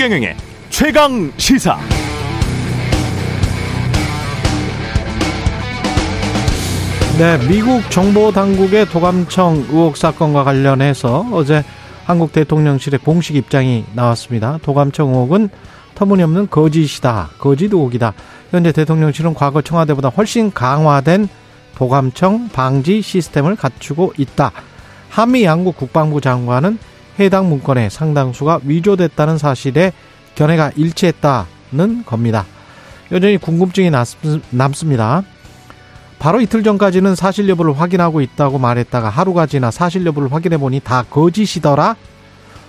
최경영의 최강 시사. 네, 미국 정보 당국의 도감청 의혹 사건과 관련해서 어제 한국 대통령실의 공식 입장이 나왔습니다. 도감청 의혹은 터무니없는 거짓이다. 거짓 의혹이다. 현재 대통령실은 과거 청와대보다 훨씬 강화된 도감청 방지 시스템을 갖추고 있다. 한미 양국 국방부 장관은 해당 문건의 상당수가 위조됐다는 사실에 견해가 일치했다는 겁니다. 여전히 궁금증이 남습니다. 바로 이틀 전까지는 사실 여부를 확인하고 있다고 말했다가 하루가 지나 사실 여부를 확인해 보니 다 거짓이더라?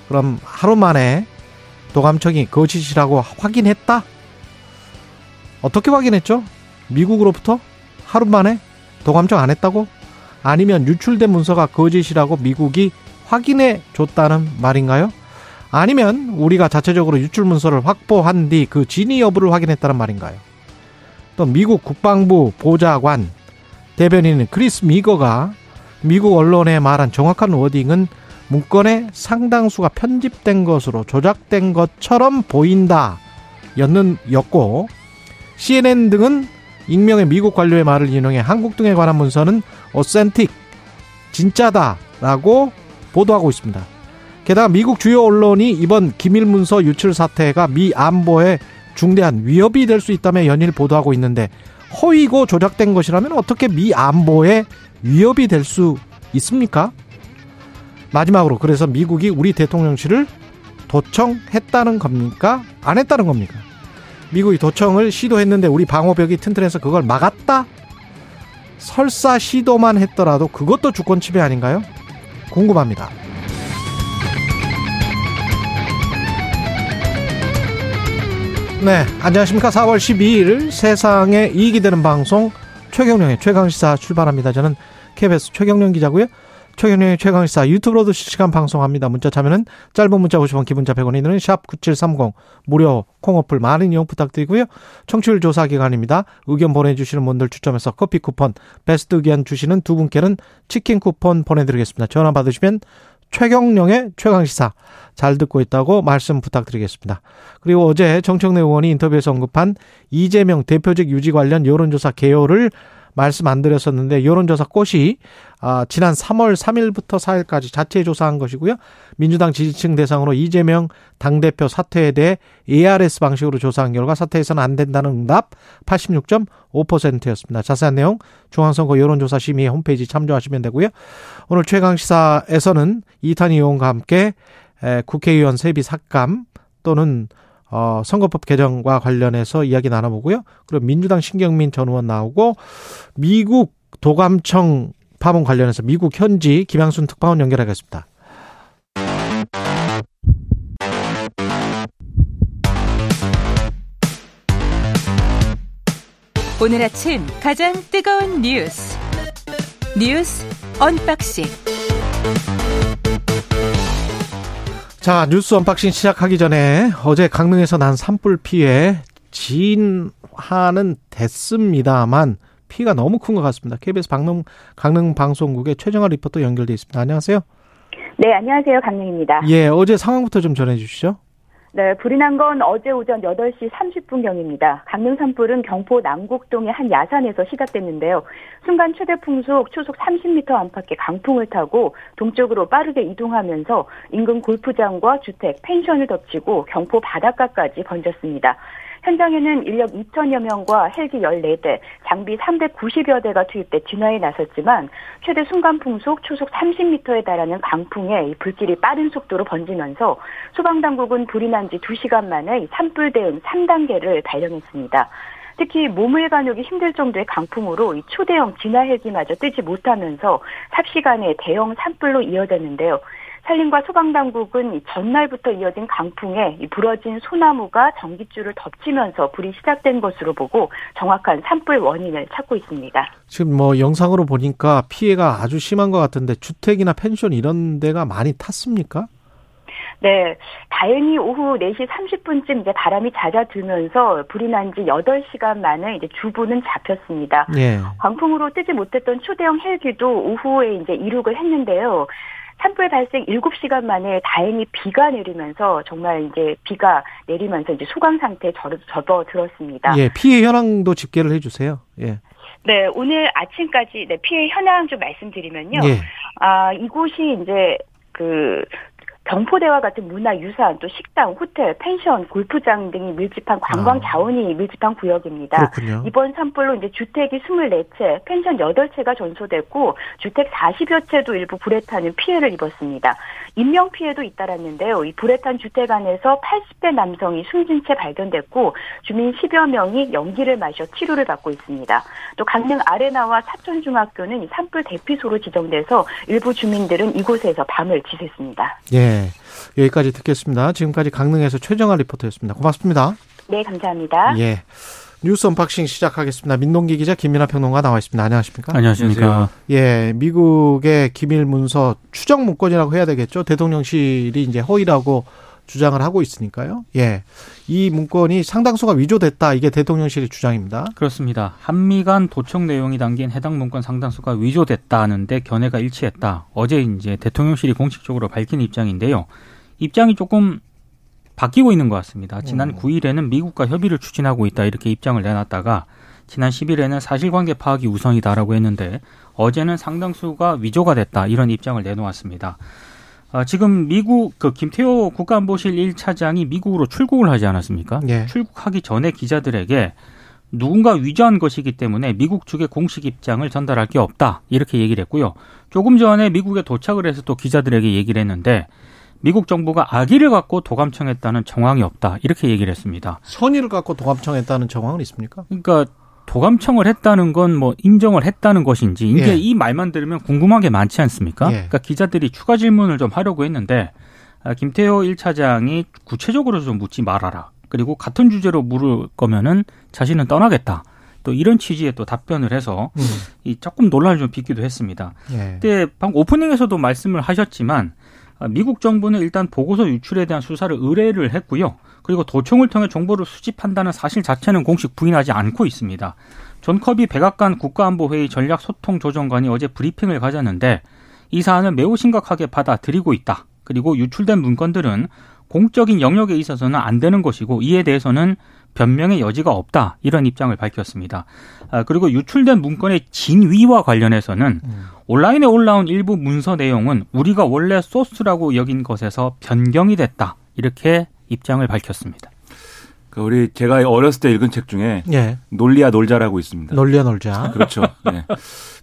그럼 하루 만에 도감청이 거짓이라고 확인했다? 어떻게 확인했죠? 미국으로부터? 하루 만에? 도감청 안 했다고? 아니면 유출된 문서가 거짓이라고 미국이 확인해 줬다는 말인가요? 아니면 우리가 자체적으로 유출 문서를 확보한 뒤 그 진위 여부를 확인했다는 말인가요? 또 미국 국방부 보좌관 대변인 크리스 미거가 미국 언론에 말한 정확한 워딩은 문건의 상당수가 편집된 것으로 조작된 것처럼 보인다 였는 였고 CNN 등은 익명의 미국 관료의 말을 인용해 한국 등에 관한 문서는 어센틱 진짜다라고 보도하고 있습니다. 게다가 미국 주요 언론이 이번 기밀 문서 유출 사태가 미 안보에 중대한 위협이 될 수 있다며 연일 보도하고 있는데 허위고 조작된 것이라면 어떻게 미 안보에 위협이 될 수 있습니까? 마지막으로 그래서 미국이 우리 대통령실을 도청했다는 겁니까? 안 했다는 겁니까? 미국이 도청을 시도했는데 우리 방어벽이 튼튼해서 그걸 막았다? 설사 시도만 했더라도 그것도 주권 침해 아닌가요? 궁금합니다. 네, 안녕하십니까. 4월 12일 세상에 이익이 되는 방송 최경령의 최강시사 출발합니다. 저는 KBS 최경령 기자고요. 최경령의 최강시사 유튜브로도 실시간 방송합니다. 문자 참여는 짧은 문자 50원, 기본자 100원이 드는 샵9730 무료 콩어플 많은 이용 부탁드리고요. 청취율 조사 기간입니다. 의견 보내주시는 분들 추첨해서 커피 쿠폰, 베스트 의견 주시는 두 분께는 치킨 쿠폰 보내드리겠습니다. 전화 받으시면 최경령의 최강시사 잘 듣고 있다고 말씀 부탁드리겠습니다. 그리고 어제 정청래 의원이 인터뷰에서 언급한 이재명 대표직 유지 관련 여론조사 개요를 말씀 안 드렸었는데 여론조사 꽃이 아, 지난 3월 3일부터 4일까지 자체 조사한 것이고요. 민주당 지지층 대상으로 이재명 당대표 사퇴에 대해 ARS 방식으로 조사한 결과 사퇴해서는 안 된다는 응답 86.5%였습니다. 자세한 내용 중앙선거 여론조사 심의 홈페이지 참조하시면 되고요. 오늘 최강시사에서는 이탄희 의원과 함께 국회의원 세비 삭감 또는 어, 선거법 개정과 관련해서 이야기 나눠보고요. 그리고 민주당 신경민 전 의원 나오고 미국 도감청 파문 관련해서 미국 현지 김양순 특파원 연결하겠습니다. 오늘 아침 가장 뜨거운 뉴스 뉴스 언박싱 자, 뉴스 unboxing 시작하기 전에 어제 강릉에서 난 산불 피해 진화는 됐습니다만 피가 너무 큰 것 같습니다. KBS 강릉, 강릉 방송국의 최정아 리포터 연결돼 있습니다. 안녕하세요. 네, 안녕하세요. 강릉입니다. 예, 어제 상황부터 좀 전해 주시죠. 네, 불이 난 건 어제 오전 8시 30분경입니다. 강릉 산불은 경포 남곡동의 한 야산에서 시작됐는데요. 순간 최대 풍속 초속 30m 안팎의 강풍을 타고 동쪽으로 빠르게 이동하면서 인근 골프장과 주택, 펜션을 덮치고 경포 바닷가까지 번졌습니다. 현장에는 인력 2천여 명과 헬기 14대, 장비 390여 대가 투입돼 진화에 나섰지만 최대 순간 풍속 초속 30m에 달하는 강풍에 불길이 빠른 속도로 번지면서 소방당국은 불이 난 지 2시간 만에 산불 대응 3단계를 발령했습니다. 특히 몸을 가누기 힘들 정도의 강풍으로 이 초대형 진화 헬기마저 뜨지 못하면서 삽시간에 대형 산불로 이어졌는데요. 산림과 소방당국은 전날부터 이어진 강풍에 부러진 소나무가 전기줄을 덮치면서 불이 시작된 것으로 보고 정확한 산불 원인을 찾고 있습니다. 지금 뭐 영상으로 보니까 피해가 아주 심한 것 같은데 주택이나 펜션 이런 데가 많이 탔습니까? 네. 다행히 오후 4시 30분쯤 이제 바람이 잦아들면서 불이 난 지 8시간 만에 이제 주부는 잡혔습니다. 예. 광풍으로 뜨지 못했던 초대형 헬기도 오후에 이제 이륙을 했는데요. 산불 발생 7시간 만에 다행히 비가 내리면서 정말 이제 비가 내리면서 이제 소강 상태에 접어들었습니다. 예, 피해 현황도 집계를 해주세요. 예. 네, 오늘 아침까지 네, 피해 현황 좀 말씀드리면요. 예. 아, 이곳이 이제 그 경포대와 같은 문화 유산, 또 식당, 호텔, 펜션, 골프장 등이 밀집한 관광 아. 자원이 밀집한 구역입니다. 그렇군요. 이번 산불로 이제 주택이 24채, 펜션 8채가 전소됐고 주택 40여 채도 일부 불에 타는 피해를 입었습니다. 인명 피해도 잇따랐는데요. 이 불에 탄 주택 안에서 80대 남성이 숨진 채 발견됐고 주민 10여 명이 연기를 마셔 치료를 받고 있습니다. 또 강릉 아레나와 사천중학교는 이 산불 대피소로 지정돼서 일부 주민들은 이곳에서 밤을 지샜습니다. 예. 여기까지 듣겠습니다. 지금까지 강릉에서 최정아 리포터였습니다. 고맙습니다. 네, 감사합니다. 예. 뉴스 unboxing 시작하겠습니다. 민동기 기자 김민아 평론가 나와 있습니다. 안녕하십니까? 안녕하십니까. 예, 미국의 기밀 문서 추정 문건이라고 해야 되겠죠. 대통령실이 이제 허위라고 주장을 하고 있으니까요. 예. 이 문건이 상당수가 위조됐다. 이게 대통령실의 주장입니다. 그렇습니다. 한미 간 도청 내용이 담긴 해당 문건 상당수가 위조됐다는데 견해가 일치했다. 어제 이제 대통령실이 공식적으로 밝힌 입장인데요. 입장이 조금 바뀌고 있는 것 같습니다. 지난 9일에는 미국과 협의를 추진하고 있다 이렇게 입장을 내놨다가 지난 10일에는 사실관계 파악이 우선이다라고 했는데 어제는 상당수가 위조가 됐다 이런 입장을 내놓았습니다. 아, 지금 미국 그 김태호 국가안보실 1차장이 미국으로 출국을 하지 않았습니까? 예. 출국하기 전에 기자들에게 누군가 위조한 것이기 때문에 미국 측의 공식 입장을 전달할 게 없다 이렇게 얘기를 했고요. 조금 전에 미국에 도착을 해서 또 기자들에게 얘기를 했는데 미국 정부가 악의를 갖고 도감청했다는 정황이 없다 이렇게 얘기를 했습니다. 선의를 갖고 도감청했다는 정황은 있습니까? 그러니까 도감청을 했다는 건 뭐 인정을 했다는 것인지 이게 예. 이 말만 들으면 궁금한 게 많지 않습니까? 예. 그러니까 기자들이 추가 질문을 좀 하려고 했는데 아, 김태호 1차장이 구체적으로 좀 묻지 말아라. 그리고 같은 주제로 물을 거면은 자신은 떠나겠다. 또 이런 취지의 또 답변을 해서 음. 이 조금 논란을 좀 빚기도 했습니다. 예. 그때 방금 오프닝에서도 말씀을 하셨지만 아, 미국 정부는 일단 보고서 유출에 대한 수사를 의뢰를 했고요. 그리고 도청을 통해 정보를 수집한다는 사실 자체는 공식 부인하지 않고 있습니다. 존 커비 백악관 국가안보회의 전략소통조정관이 어제 브리핑을 가졌는데 이 사안을 매우 심각하게 받아들이고 있다. 그리고 유출된 문건들은 공적인 영역에 있어서는 안 되는 것이고 이에 대해서는 변명의 여지가 없다. 이런 입장을 밝혔습니다. 아, 그리고 유출된 문건의 진위와 관련해서는 온라인에 올라온 일부 문서 내용은 우리가 원래 소스라고 여긴 것에서 변경이 됐다. 이렇게 입장을 밝혔습니다. 그 우리 제가 어렸을 때 읽은 책 중에 예. 논리야 놀자라고 있습니다. 놀려 놀자. 그렇죠. 네.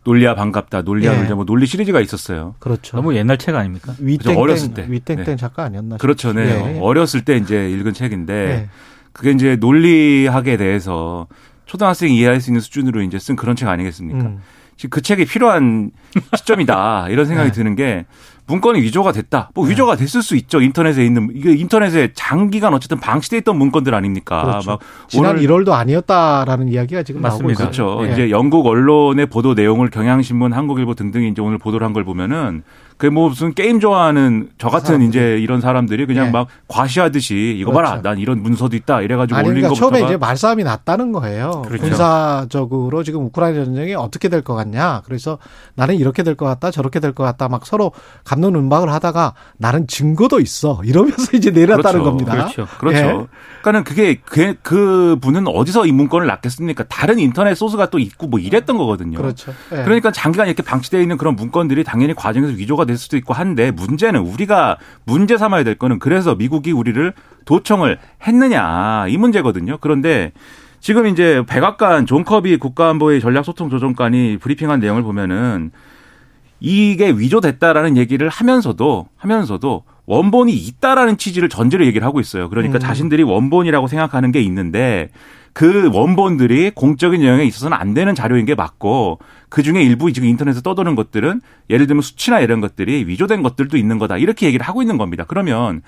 논리야 반갑다. 논리야 예. 놀자. 뭐 논리 시리즈가 있었어요. 그렇죠. 너무 옛날 책 아닙니까? 위땡땡 어렸을 때. 위땡땡 네. 작가 아니었나? 그렇죠. 네. 싶- 예. 어렸을 때 이제 읽은 책인데 예. 그게 이제 논리학에 대해서 초등학생이 이해할 수 있는 수준으로 이제 쓴 그런 책 아니겠습니까? 음. 지금 그 책이 필요한 시점이다. 이런 생각이 네. 드는 게 문건이 위조가 됐다. 뭐 위조가 됐을 수 있죠. 인터넷에 있는 이게 인터넷에 장기간 어쨌든 방치돼 있던 문건들 아닙니까? 그렇죠. 막 지난 오늘 1월도 아니었다라는 이야기가 지금 맞습니다. 나오고 있어요. 그렇죠. 예. 이제 영국 언론의 보도 내용을 경향신문, 한국일보 등등이 이제 오늘 보도를 한 걸 보면은 그게 뭐 무슨 게임 좋아하는 저 같은 사람들이. 이제 이런 사람들이 그냥 예. 막 과시하듯이 이거 그렇죠. 봐라. 난 이런 문서도 있다. 이래가지고 아니 올린 그러니까 처음에 이제 말싸움이 났다는 거예요. 그렇죠. 군사적으로 지금 우크라이나 전쟁이 어떻게 될 것 같냐. 그래서 나는 이렇게 될 것 같다, 저렇게 될 것 같다, 막 서로 감 론은박을 하다가 나는 증거도 있어 이러면서 이제 내렸다는 그렇죠. 겁니다. 그렇죠. 그렇죠. 예. 그러니까는 그게 그, 그 분은 어디서 이 문건을 놨겠습니까? 다른 인터넷 소스가 또 있고 뭐 이랬던 거거든요. 그렇죠. 예. 그러니까 장기간 이렇게 방치되어 있는 그런 문건들이 당연히 과정에서 위조가 될 수도 있고 한데 문제는 우리가 문제 삼아야 될 거는 그래서 미국이 우리를 도청을 했느냐 이 문제거든요. 그런데 지금 이제 백악관 존 커비 국가안보회의 전략소통조정관이 브리핑한 내용을 보면은 이게 위조됐다라는 얘기를 하면서도 하면서도 원본이 있다라는 취지를 전제로 얘기를 하고 있어요. 그러니까 음. 자신들이 원본이라고 생각하는 게 있는데 그 원본들이 공적인 영역에 있어서는 안 되는 자료인 게 맞고 그 중에 일부 지금 인터넷에 떠도는 것들은 예를 들면 수치나 이런 것들이 위조된 것들도 있는 거다 이렇게 얘기를 하고 있는 겁니다. 그러면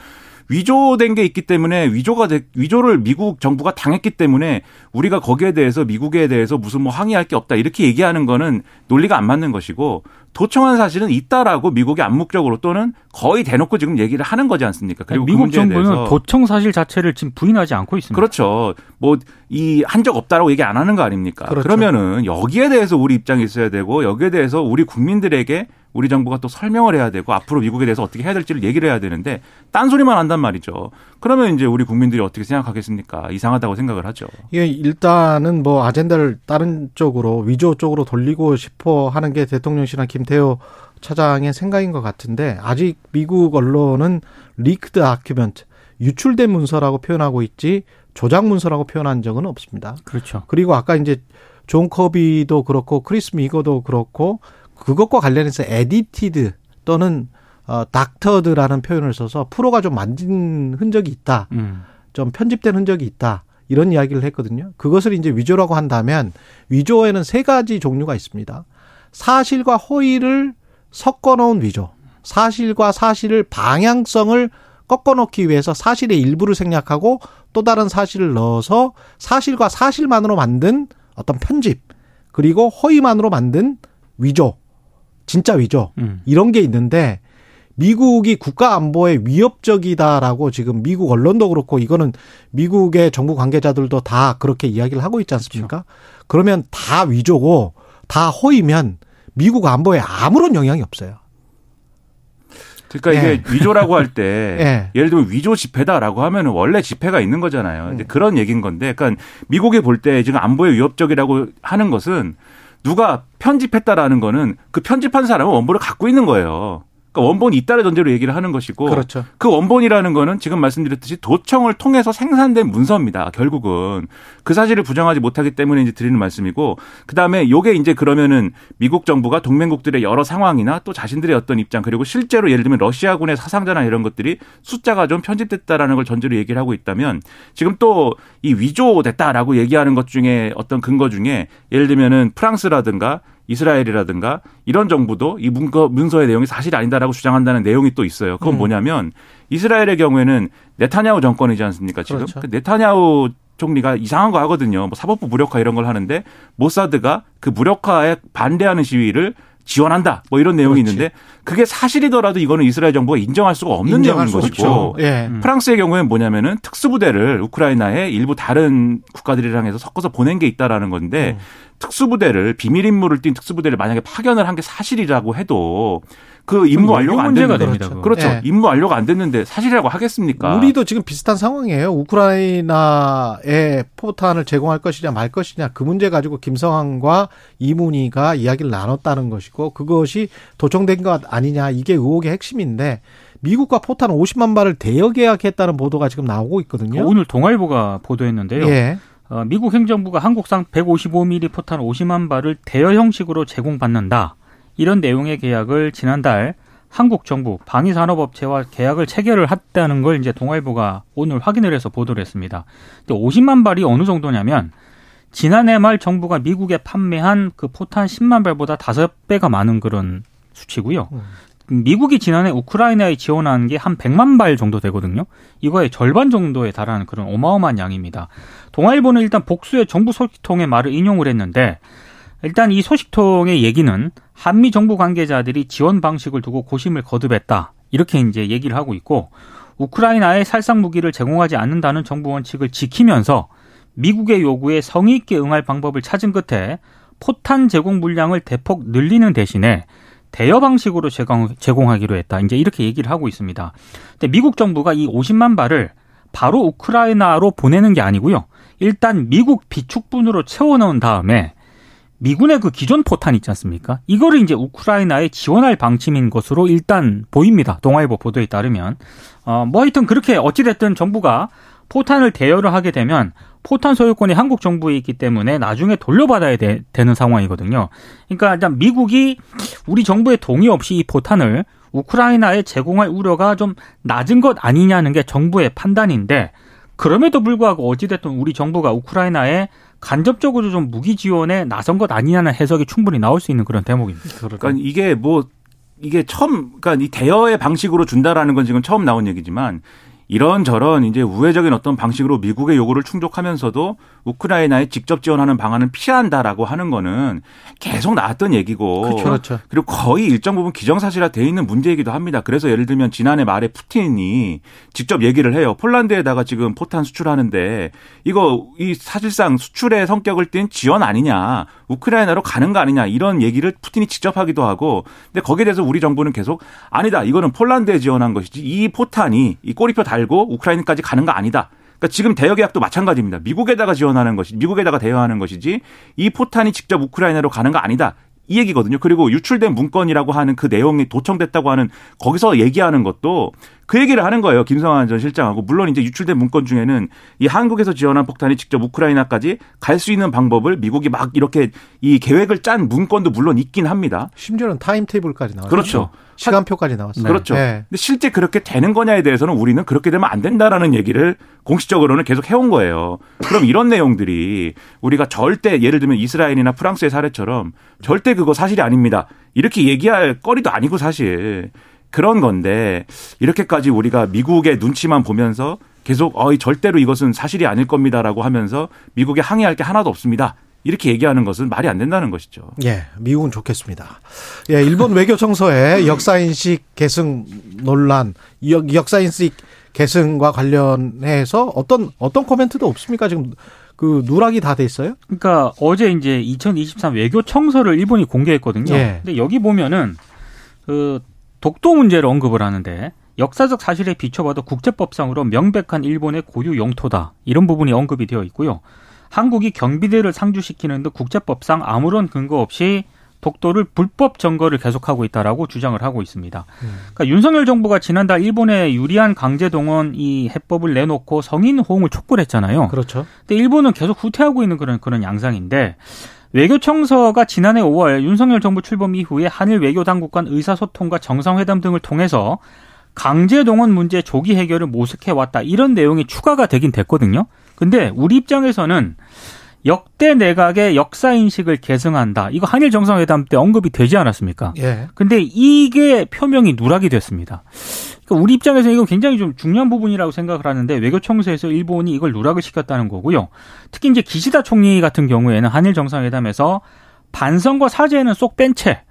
위조된 게 있기 때문에 위조가 되, 위조를 미국 정부가 당했기 때문에 우리가 거기에 대해서 미국에 대해서 무슨 뭐 항의할 게 없다 이렇게 얘기하는 거는 논리가 안 맞는 것이고 도청한 사실은 있다라고 미국이 암묵적으로 또는 거의 대놓고 지금 얘기를 하는 거지 않습니까? 그리고 그 미국 그 정부는 도청 사실 자체를 지금 부인하지 않고 있습니다. 그렇죠. 뭐 이 한 적 없다라고 얘기 안 하는 거 아닙니까? 그렇죠. 그러면은 여기에 대해서 우리 입장이 있어야 되고 여기에 대해서 우리 국민들에게 우리 정부가 또 설명을 해야 되고 앞으로 미국에 대해서 어떻게 해야 될지를 얘기를 해야 되는데 딴소리만 한단 말이죠. 그러면 이제 우리 국민들이 어떻게 생각하겠습니까? 이상하다고 생각을 하죠. 예, 일단은 뭐 아젠다를 다른 쪽으로 위조 쪽으로 돌리고 싶어 하는 게 대통령실이나 김 태호 차장의 생각인 것 같은데 아직 미국 언론은 leaked document 유출된 문서라고 표현하고 있지 조작 문서라고 표현한 적은 없습니다. 그렇죠. 그리고 아까 이제 존 커비도 그렇고 크리스 미거도 그렇고 그것과 관련해서 edited 또는 어, doctored라는 표현을 써서 프로가 좀 만진 흔적이 있다. 음. 좀 편집된 흔적이 있다. 이런 이야기를 했거든요. 그것을 이제 위조라고 한다면 위조에는 세 가지 종류가 있습니다. 사실과 허위를 섞어 놓은 위조. 사실과 사실을 방향성을 꺾어 놓기 위해서 사실의 일부를 생략하고 또 다른 사실을 넣어서 사실과 사실만으로 만든 어떤 편집 그리고 허위만으로 만든 위조 진짜 위조 음. 이런 게 있는데 미국이 국가 안보에 위협적이다라고 지금 미국 언론도 그렇고 이거는 미국의 정부 관계자들도 다 그렇게 이야기를 하고 있지 않습니까? 그렇죠. 그러면 다 위조고 다 허위면 미국 안보에 아무런 영향이 없어요. 그러니까 이게 예. 위조라고 할때 예. 예를 들면 위조 집회다라고 하면은 원래 집회가 있는 거잖아요. 이제 음. 그런 얘기인 건데, 그러니까 미국이 볼 때 지금 안보에 위협적이라고 하는 것은 누가 편집했다라는 거는 그 편집한 사람은 원본을 갖고 있는 거예요. 그러니까 원본이 있다는 전제로 얘기를 하는 것이고 그렇죠. 그 원본이라는 거는 지금 말씀드렸듯이 도청을 통해서 생산된 문서입니다. 결국은 그 사실을 부정하지 못하기 때문에 이제 드리는 말씀이고 그다음에 요게 이제 그러면은 미국 정부가 동맹국들의 여러 상황이나 또 자신들의 어떤 입장 그리고 실제로 예를 들면 러시아군의 사상자나 이런 것들이 숫자가 좀 편집됐다라는 걸 전제로 얘기를 하고 있다면 지금 또 이 위조됐다라고 얘기하는 것 중에 어떤 근거 중에 예를 들면은 프랑스라든가 이스라엘이라든가 이런 정부도 이 문서, 문서의 내용이 사실이 아니다라고 주장한다는 내용이 또 있어요. 그건 음. 뭐냐면 이스라엘의 경우에는 네타냐후 정권이지 않습니까? 지금 그렇죠. 그 네타냐후 총리가 이상한 거 하거든요. 뭐 사법부 무력화 이런 걸 하는데 모사드가 그 무력화에 반대하는 시위를 지원한다. 뭐 이런 내용이 그렇지. 있는데 그게 사실이더라도 이거는 이스라엘 정부가 인정할 수가 없는 내용인 것이고 예. 음. 프랑스의 경우에는 뭐냐면은 특수부대를 우크라이나의 일부 다른 국가들이랑 해서 섞어서 보낸 게 있다라는 건데 음. 특수부대를 비밀 임무를 띈 특수부대를 만약에 파견을 한 게 사실이라고 해도 그 임무 완료가 안 문제가 됩니다. 그렇죠. 그렇죠. 네. 임무 완료가 안 됐는데 사실이라고 하겠습니까? 우리도 지금 비슷한 상황이에요. 우크라이나에 포탄을 제공할 것이냐 말 것이냐 그 문제 가지고 김성환과 이문희가 이야기를 나눴다는 것이고 그것이 도청된 것 아니냐 이게 의혹의 핵심인데 미국과 포탄 50만 발을 대여 계약했다는 보도가 지금 나오고 있거든요. 오늘 동아일보가 보도했는데요. 예. 어, 미국 행정부가 한국상 155mm 포탄 50만 발을 대여 형식으로 제공받는다. 이런 내용의 계약을 지난달 한국 정부 방위산업업체와 계약을 체결을 했다는 걸 이제 동아일보가 오늘 확인을 해서 보도를 했습니다. 근데 50만 발이 어느 정도냐면 지난해 말 정부가 미국에 판매한 그 포탄 10만 발보다 5배가 많은 그런 수치고요. 음. 미국이 지난해 우크라이나에 지원한 게 한 100만 발 정도 되거든요. 이거의 절반 정도에 달하는 그런 어마어마한 양입니다. 동아일보는 일단 복수의 정부 소식통의 말을 인용을 했는데 일단 이 소식통의 얘기는 한미 정부 관계자들이 지원 방식을 두고 고심을 거듭했다. 이렇게 이제 얘기를 하고 있고 우크라이나에 살상 무기를 제공하지 않는다는 정부 원칙을 지키면서 미국의 요구에 성의 있게 응할 방법을 찾은 끝에 포탄 제공 물량을 대폭 늘리는 대신에 대여 방식으로 제공, 제공하기로 했다. 이제 이렇게 얘기를 하고 있습니다. 근데 미국 정부가 이 50만 발을 바로 우크라이나로 보내는 게 아니고요. 일단 미국 비축분으로 채워넣은 다음에 미군의 그 기존 포탄 있지 않습니까? 이거를 이제 우크라이나에 지원할 방침인 것으로 일단 보입니다. 동아일보 보도에 따르면. 어, 뭐 하여튼 그렇게 어찌됐든 정부가 포탄을 대여를 하게 되면 포탄 소유권이 한국 정부에 있기 때문에 나중에 돌려받아야 되, 는 상황이거든요. 그러니까 일단 미국이 우리 정부의 동의 없이 이 포탄을 우크라이나에 제공할 우려가 좀 낮은 것 아니냐는 게 정부의 판단인데 그럼에도 불구하고 어찌됐든 우리 정부가 우크라이나에 간접적으로 좀 무기 지원에 나선 것 아니냐는 해석이 충분히 나올 수 있는 그런 대목입니다. 그러니까 이게 뭐 이게 처음 그러니까 이 대여의 방식으로 준다라는 건 지금 처음 나온 얘기지만 이런 저런 이제 우회적인 어떤 방식으로 미국의 요구를 충족하면서도 우크라이나에 직접 지원하는 방안은 피한다라고 하는 거는 계속 나왔던 얘기고 그렇죠. 그렇죠. 그리고 거의 일정 부분 기정사실화 돼 있는 문제이기도 합니다. 그래서 예를 들면 지난해 말에 푸틴이 직접 얘기를 해요. 폴란드에다가 지금 포탄 수출하는데 이거 이 사실상 수출의 성격을 띈 지원 아니냐. 우크라이나로 가는 거 아니냐. 이런 얘기를 푸틴이 직접 하기도 하고 근데 거기에 대해서 우리 정부는 계속 아니다. 이거는 폴란드에 지원한 것이지 이 포탄이 이 꼬리표 달고 우크라이나까지 가는 거 아니다. 그러니까 지금 대여 계약도 마찬가지입니다. 미국에다가 지원하는 것이 미국에다가 대여하는 것이지 이 포탄이 직접 우크라이나로 가는 거 아니다. 이 얘기거든요. 그리고 유출된 문건이라고 하는 그 내용이 도청됐다고 하는 거기서 얘기하는 것도 그 얘기를 하는 거예요. 김성환 전 실장하고 물론 이제 유출된 문건 중에는 이 한국에서 지원한 폭탄이 직접 우크라이나까지 갈 수 있는 방법을 미국이 막 이렇게 이 계획을 짠 문건도 물론 있긴 합니다. 심지어는 타임 테이블까지 나왔죠. 그렇죠. 시간표까지 나왔어요. 그렇죠. 네. 근데 실제 그렇게 되는 거냐에 대해서는 우리는 그렇게 되면 안 된다라는 얘기를 공식적으로는 계속 해온 거예요. 그럼 이런 내용들이 우리가 절대 예를 들면 이스라엘이나 프랑스의 사례처럼 절대 그거 사실이 아닙니다. 이렇게 얘기할 거리도 아니고 사실 그런 건데 이렇게까지 우리가 미국의 눈치만 보면서 계속 어이 절대로 이것은 사실이 아닐 겁니다라고 하면서 미국에 항의할 게 하나도 없습니다. 이렇게 얘기하는 것은 말이 안 된다는 것이죠. 예, 미국은 좋겠습니다. 예, 일본 외교청서의 역사인식 계승 논란, 역, 역사인식 계승과 관련해서 어떤 어떤 코멘트도 없습니까? 지금 그 누락이 다 돼 있어요? 그러니까 어제 이제 2023 외교 청서를 일본이 공개했거든요. 예. 근데 여기 보면은 그 독도 문제를 언급을 하는데 역사적 사실에 비춰봐도 국제법상으로 명백한 일본의 고유 영토다 이런 부분이 언급이 되어 있고요. 한국이 경비대를 상주시키는 등 국제법상 아무런 근거 없이 독도를 불법 점거를 계속하고 있다라고 주장을 하고 있습니다. 그러니까 윤석열 정부가 지난달 일본에 유리한 강제 동원 이 해법을 내놓고 성인 호응을 촉구를 했잖아요. 그렇죠. 근데 일본은 계속 후퇴하고 있는 그런 그런 양상인데 외교청서가 지난해 5월 윤석열 정부 출범 이후에 한일 외교 당국 간 의사소통과 정상회담 등을 통해서 강제 동원 문제 조기 해결을 모색해 왔다 이런 내용이 추가가 되긴 됐거든요. 근데 우리 입장에서는 역대 내각의 역사 인식을 계승한다. 이거 한일 정상회담 때 언급이 되지 않았습니까? 예. 근데 이게 표명이 누락이 됐습니다. 그러니까 우리 입장에서 이거 굉장히 좀 중요한 부분이라고 생각을 하는데 외교청서에서 일본이 이걸 누락을 시켰다는 거고요. 특히 이제 기시다 총리 같은 경우에는 한일 정상회담에서 반성과 사죄는 쏙 뺀 채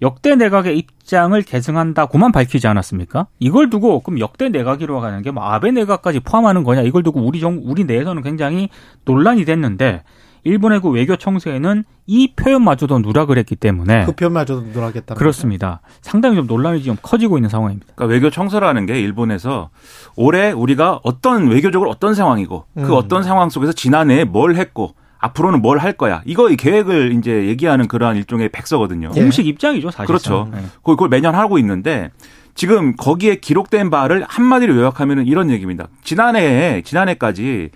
역대 내각의 입장을 계승한다고만 밝히지 않았습니까? 이걸 두고 그럼 역대 내각이라고 하는 게 뭐 아베 내각까지 포함하는 거냐? 이걸 두고 우리 정 우리 내에서는 굉장히 논란이 됐는데 일본의 그 외교 청서에는 이 표현마저도 누락을 했기 때문에 그 표현마저도 누락했다. 그렇습니다. 상당히 좀 논란이 좀 커지고 있는 상황입니다. 그러니까 외교 청소라는 게 일본에서 올해 우리가 어떤 외교적으로 어떤 상황이고 그 음. 어떤 상황 속에서 지난해에 뭘 했고 앞으로는 뭘 할 거야. 이거 이 계획을 이제 얘기하는 그러한 일종의 백서거든요. 예. 공식 입장이죠, 사실. 그렇죠. 그걸 그걸 매년 하고 있는데 지금 거기에 기록된 바를 한마디로 요약하면 이런 얘기입니다. 지난해에 지난해까지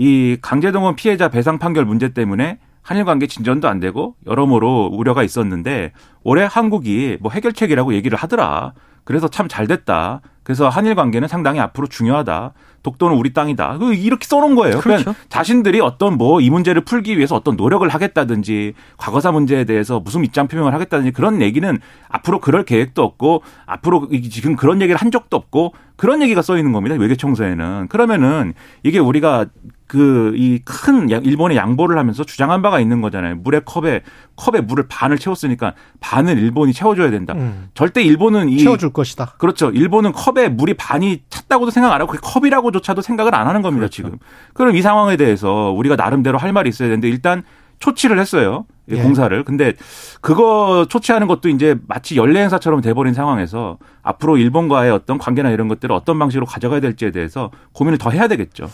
이 강제동원 피해자 배상 판결 문제 때문에 한일 관계 진전도 안 되고 여러모로 우려가 있었는데 올해 한국이 뭐 해결책이라고 얘기를 하더라. 그래서 참 잘 됐다. 그래서 한일 관계는 상당히 앞으로 중요하다. 독도는 우리 땅이다. 그 이렇게 써놓은 거예요. 그렇죠. 그러니까 자신들이 어떤 뭐 이 문제를 풀기 위해서 어떤 노력을 하겠다든지 과거사 문제에 대해서 무슨 입장 표명을 하겠다든지 그런 얘기는 앞으로 그럴 계획도 없고 앞으로 지금 그런 얘기를 한 적도 없고 그런 얘기가 써 있는 겁니다. 외교 청서에는. 그러면은 이게 우리가 그 이 큰 일본의 양보를 하면서 주장한 바가 있는 거잖아요. 물의 컵에 컵에 물을 반을 채웠으니까 반을 일본이 채워줘야 된다. 음. 절대 일본은 이 채워줄 것이다. 그렇죠. 일본은 컵에 물이 반이 찼다고도 생각 안 하고 그 컵이라고조차도 생각을 안 하는 겁니다. 그렇죠. 지금. 그럼 이 상황에 대해서 우리가 나름대로 할 말이 있어야 되는데 일단 초치를 했어요. 이 예. 공사를. 근데 그거 초치하는 것도 이제 마치 연례 행사처럼 돼버린 상황에서 앞으로 일본과의 어떤 관계나 이런 것들을 어떤 방식으로 가져가야 될지에 대해서 고민을 더 해야 되겠죠.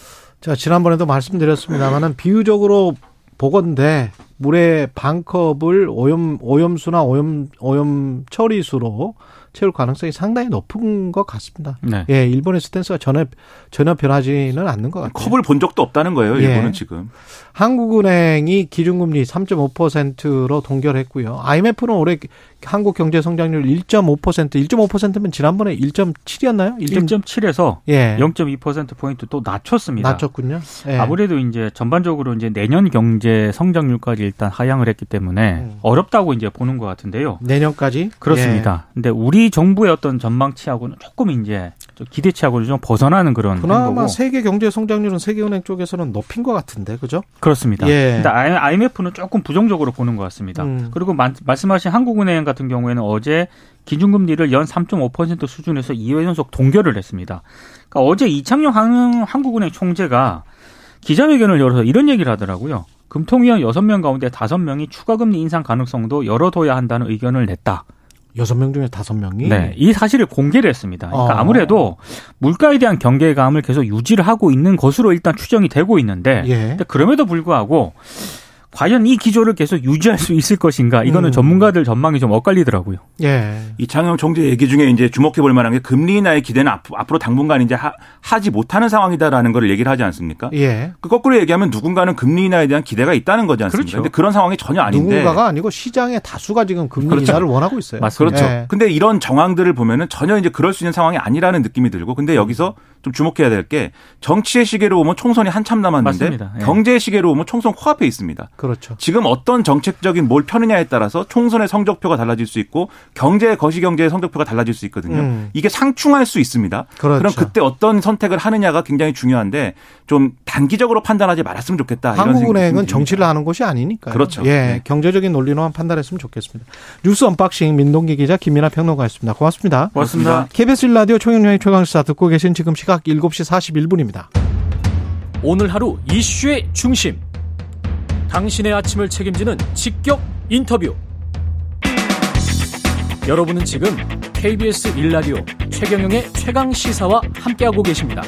자, 지난번에도 말씀드렸습니다만은 비유적으로 보건대 물의 반컵을 오염 오염수나 오염 오염 처리수로 채울 가능성이 상당히 높은 것 같습니다. 네. 예, 일본의 스탠스가 전혀 전혀 변하지는 않는 것 같아요. 컵을 본 적도 없다는 거예요. 예. 일본은 지금. 한국은행이 기준금리 3.5%로 동결했고요. IMF는 올해 한국 경제 성장률 1.5%, 1.5%면 지난번에 1.7이었나요? 1.7에서 예. 0.2% 포인트 또 낮췄습니다. 낮췄군요. 예. 아무래도 이제 전반적으로 이제 내년 경제 성장률까지 일단 하향을 했기 때문에 음. 어렵다고 이제 보는 것 같은데요. 내년까지 그렇습니다. 근데 우리 정부의 어떤 전망치하고는 조금 이제 좀 기대치하고는 좀 벗어나는 그런 예. 그나마 거고 세계 경제 성장률은 세계은행 쪽에서는 높인 것 같은데 그죠? 그렇습니다. 예. 근데 IMF는 조금 부정적으로 보는 것 같습니다. 음. 그리고 마- 말씀하신 한국은행 같은 경우에는 어제 기준금리를 연 3.5% 수준에서 2회 연속 동결을 했습니다. 그러니까 어제 이창용 한- 한국은행 총재가 기자회견을 열어서 이런 얘기를 하더라고요. 금통위원 6명 가운데 5명이 추가 금리 인상 가능성도 열어둬야 한다는 의견을 냈다. 여섯 명 중에 다섯 명이 네, 이 사실을 공개를 했습니다. 그러니까 어. 아무래도 물가에 대한 경계감을 계속 유지를 하고 있는 것으로 일단 추정이 되고 있는데 예. 그럼에도 불구하고 과연 이 기조를 계속 유지할 수 있을 것인가? 이거는 음. 전문가들 전망이 좀 엇갈리더라고요. 예. 이창용 총재 얘기 중에 이제 주목해 볼 만한 게 금리 인하의 기대는 앞- 앞으로 당분간 이제 하, 하지 못하는 상황이다라는 걸 얘기를 하지 않습니까? 예. 그 거꾸로 얘기하면 누군가는 금리 인하에 대한 기대가 있다는 거지 않습니까? 그렇죠. 근데 그런 상황이 전혀 아닌데 누군가가 아니고 시장의 다수가 지금 금리 그렇죠. 인하를 원하고 있어요. 맞습니다. 그렇죠. 예. 근데 이런 정황들을 보면은 전혀 이제 그럴 수 있는 상황이 아니라는 느낌이 들고 근데 여기서 좀 주목해야 될 게 정치의 시계로 보면 총선이 한참 남았는데 맞습니다. 예. 경제의 시계로 보면 총선 코앞에 있습니다. 그렇죠. 지금 어떤 정책적인 뭘 펴느냐에 따라서 총선의 성적표가 달라질 수 있고 경제 거시 경제의 성적표가 달라질 수 있거든요. 음. 이게 상충할 수 있습니다. 그렇죠. 럼 그때 어떤 선택을 하느냐가 굉장히 중요한데 좀 단기적으로 판단하지 말았으면 좋겠다. 한국은행은 생각이 정치를 하는 곳이 아니니까요. 그렇죠. 예, 네. 경제적인 논리로만 판단했으면 좋겠습니다. 뉴스 unboxing 민동기 기자 김민아 평론가였습니다. 고맙습니다. 고맙습니다. KBS 1라디오 총영영의 최강시사 듣고 계신 지금 시각 7시 41분입니다. 오늘 하루 이슈의 중심. 당신의 아침을 책임지는 직격 인터뷰. 여러분은 지금 KBS 1라디오 최경영의 최강 시사와 함께하고 계십니다.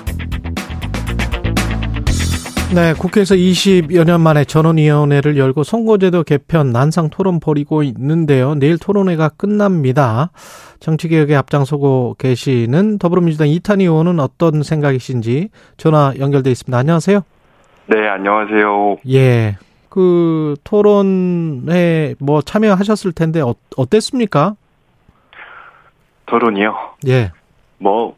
네, 국회에서 20여 년 만에 전원위원회를 열고 선거제도 개편 난상 토론 벌이고 있는데요. 내일 토론회가 끝납니다. 정치개혁에 앞장서고 계시는 더불어민주당 이탄희 의원은 어떤 생각이신지 전화 연결돼 있습니다. 안녕하세요. 네, 안녕하세요. 예. 그 토론회 뭐 참여하셨을 텐데 어, 어땠습니까? 토론이요. 예. 뭐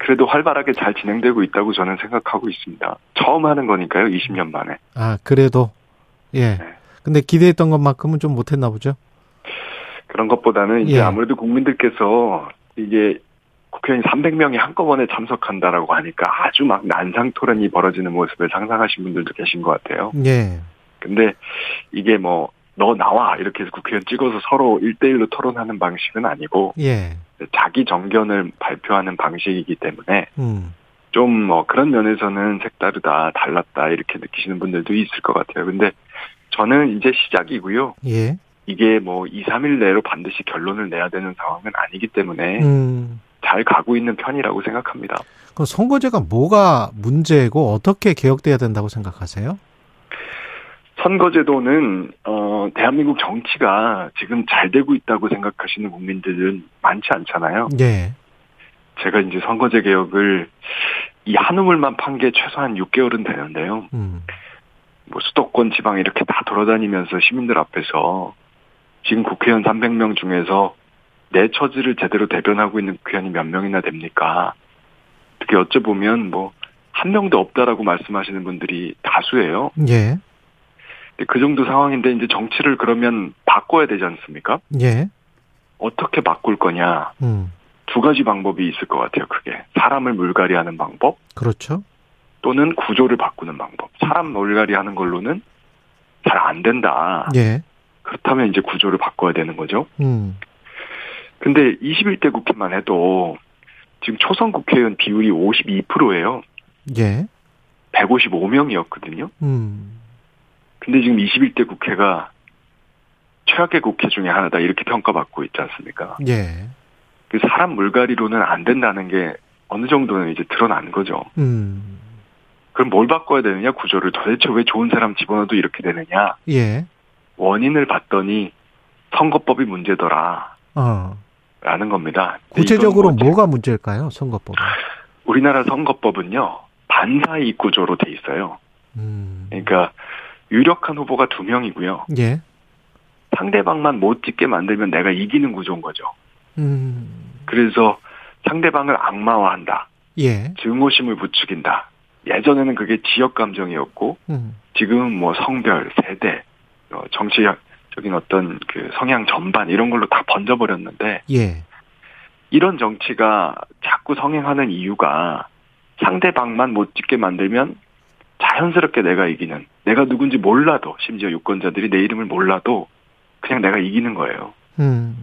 그래도 활발하게 잘 진행되고 있다고 저는 생각하고 있습니다. 처음 하는 거니까요, 20년 만에. 아, 그래도 예. 네. 근데 기대했던 것만큼은 좀 못했나 보죠. 그런 것보다는 이제 예. 아무래도 국민들께서 이게 국회의원 300명이 한꺼번에 참석한다라고 하니까 아주 막 난상 토론이 벌어지는 모습을 상상하신 분들도 계신 것 같아요. 예. 근데 이게 뭐 너 나와 이렇게 해서 국회의원 찍어서 서로 1대1로 토론하는 방식은 아니고 예. 자기 정견을 발표하는 방식이기 때문에 음. 좀뭐 그런 면에서는 색다르다, 달랐다 이렇게 느끼시는 분들도 있을 것 같아요. 근데 저는 이제 시작이고요. 예. 이게 뭐 2, 3일 내로 반드시 결론을 내야 되는 상황은 아니기 때문에 음. 잘 가고 있는 편이라고 생각합니다. 그 선거제가 뭐가 문제고 어떻게 개혁돼야 된다고 생각하세요? 선거제도는 어 대한민국 정치가 지금 잘 되고 있다고 생각하시는 국민들은 많지 않잖아요. 예. 제가 이제 선거제 개혁을 이 한 우물만 판 게 최소한 6개월은 되는데요. 음. 뭐 수도권 지방 이렇게 다 돌아다니면서 시민들 앞에서 지금 국회의원 300명 중에서 내 처지를 제대로 대변하고 있는 국회의원이 몇 명이나 됩니까? 특히 여쭤보면 뭐 한 명도 없다라고 말씀하시는 분들이 다수예요. 예. 그 정도 상황인데 이제 정치를 그러면 바꿔야 되지 않습니까? 예. 어떻게 바꿀 거냐? 음. 두 가지 방법이 있을 것 같아요. 그게 사람을 물갈이하는 방법 그렇죠. 또는 구조를 바꾸는 방법. 사람 물갈이하는 걸로는 잘 안 된다. 예. 그렇다면 이제 구조를 바꿔야 되는 거죠. 음. 근데 21대 국회만 해도 지금 초선 국회의원 비율이 52%예요. 예. 155명이었거든요. 음. 근데 지금 21대 국회가 최악의 국회 중에 하나다 이렇게 평가받고 있지 않습니까? 예. 그 사람 물갈이로는 안 된다는 게 어느 정도는 이제 드러난 거죠. 음. 그럼 뭘 바꿔야 되느냐 구조를 도대체 왜 좋은 사람 집어넣어도 이렇게 되느냐 예. 원인을 봤더니 선거법이 문제더라 어. 라는 겁니다. 구체적으로? 뭐가 문제일까요? 선거법은. 우리나라 선거법은요 반사이익 구조로 돼 있어요. 음. 그러니까 유력한 후보가 두 명이고요. 예. 상대방만 못 찍게 만들면 내가 이기는 구조인 거죠. 음. 그래서 상대방을 악마화한다. 예. 증오심을 부추긴다. 예전에는 그게 지역 감정이었고 음. 지금은 뭐 성별, 세대, 어, 정치적인 어떤 그 성향 전반 이런 걸로 다 번져버렸는데 예. 이런 정치가 자꾸 성행하는 이유가 상대방만 못 찍게 만들면 자연스럽게 내가 이기는 내가 누군지 몰라도 심지어 유권자들이 내 이름을 몰라도 그냥 내가 이기는 거예요. 음.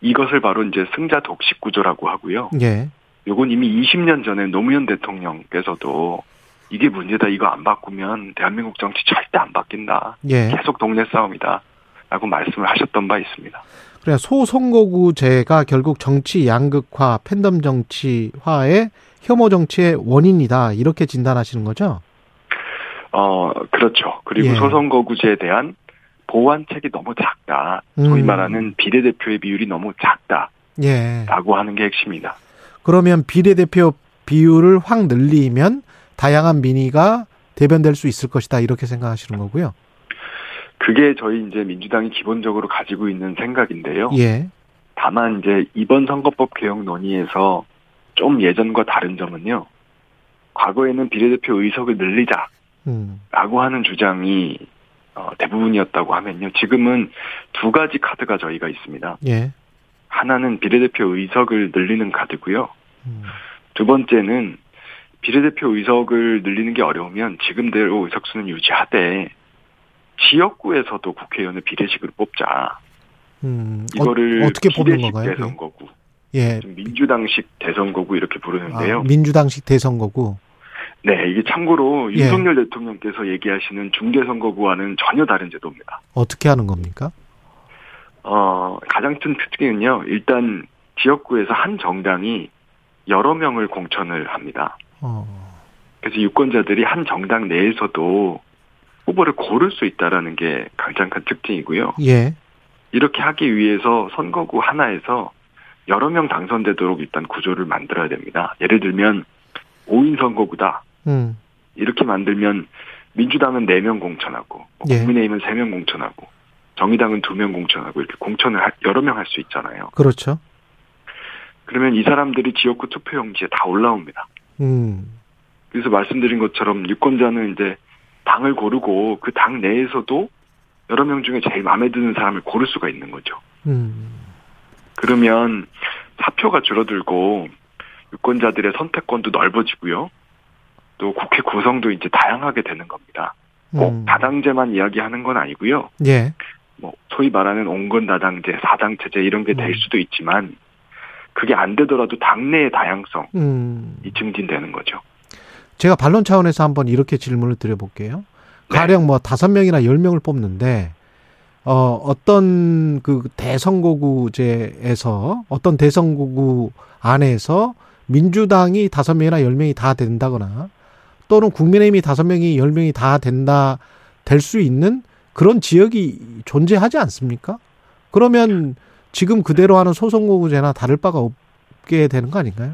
이것을 바로 이제 승자 독식 구조라고 하고요. 예. 요건 이미 20년 전에 노무현 대통령께서도 이게 문제다. 이거 안 바꾸면 대한민국 정치 절대 안 바뀐다. 예. 계속 동네 싸움이다. 라고 말씀을 하셨던 바 있습니다. 그래 소선거구제가 결국 정치 양극화, 팬덤 정치화의 혐오 정치의 원인이다. 이렇게 진단하시는 거죠? 어, 그렇죠. 그리고 예. 소선거구제에 대한 보완책이 너무 작다. 소위 음. 말하는 비례대표의 비율이 너무 작다. 예. 라고 하는 게 핵심이다. 그러면 비례대표 비율을 확 늘리면 다양한 민의가 대변될 수 있을 것이다. 이렇게 생각하시는 거고요. 그게 저희 이제 민주당이 기본적으로 가지고 있는 생각인데요. 예. 다만 이제 이번 선거법 개혁 논의에서 좀 예전과 다른 점은요. 과거에는 비례대표 의석을 늘리자 라고 음. 하는 주장이 어, 대부분이었다고 하면요. 지금은 두 가지 카드가 저희가 있습니다. 예. 하나는 비례대표 의석을 늘리는 카드고요. 음. 두 번째는 비례대표 의석을 늘리는 게 어려우면 지금대로 의석수는 유지하되 지역구에서도 국회의원을 비례식으로 뽑자. 음. 이거를 어, 뽑는 비례식 건가요? 그게? 대선거구, 예. 좀 민주당식 대선거구 이렇게 부르는데요. 아, 민주당식 대선거구. 네, 이게 참고로 예. 윤석열 대통령께서 얘기하시는 중대선거구와는 전혀 다른 제도입니다. 어떻게 하는 겁니까? 어, 가장 큰 특징은요, 일단 지역구에서 한 정당이 여러 명을 공천을 합니다. 어. 그래서 유권자들이 한 정당 내에서도 후보를 고를 수 있다라는 게 가장 큰 특징이고요. 예. 이렇게 하기 위해서 선거구 하나에서 여러 명 당선되도록 일단 구조를 만들어야 됩니다. 예를 들면 5인 선거구다. 음. 이렇게 만들면 민주당은 4명 공천하고 뭐 예. 국민의힘은 3명 공천하고 정의당은 2명 공천하고 이렇게 공천을 할- 여러 명 할 수 있잖아요. 그렇죠. 그러면 이 사람들이 지역구 투표용지에 다 올라옵니다. 음. 그래서 말씀드린 것처럼 유권자는 이제 당을 고르고 그 당 내에서도 여러 명 중에 제일 마음에 드는 사람을 고를 수가 있는 거죠. 음. 그러면 사표가 줄어들고 유권자들의 선택권도 넓어지고요. 또 국회 구성도 이제 다양하게 되는 겁니다. 꼭 음. 다당제만 이야기하는 건 아니고요. 예. 뭐 소위 말하는 온건 다당제, 사당체제 이런 게될 음. 수도 있지만 그게 안 되더라도 당내의 다양성이 음. 증진되는 거죠. 제가 반론 차원에서 한번 이렇게 질문을 드려볼게요. 네. 가령 뭐 다섯 명이나 열 명을 뽑는데 어 어떤 그 대선거구제에서 어떤 대선거구 안에서 민주당이 다섯 명이나 열 명이 다 된다거나 또는 국민의힘이 다섯 명이 열 명이 다 된다 될 수 있는 그런 지역이 존재하지 않습니까? 그러면 지금 그대로 하는 소선거구제나 다를 바가 없게 되는 거 아닌가요?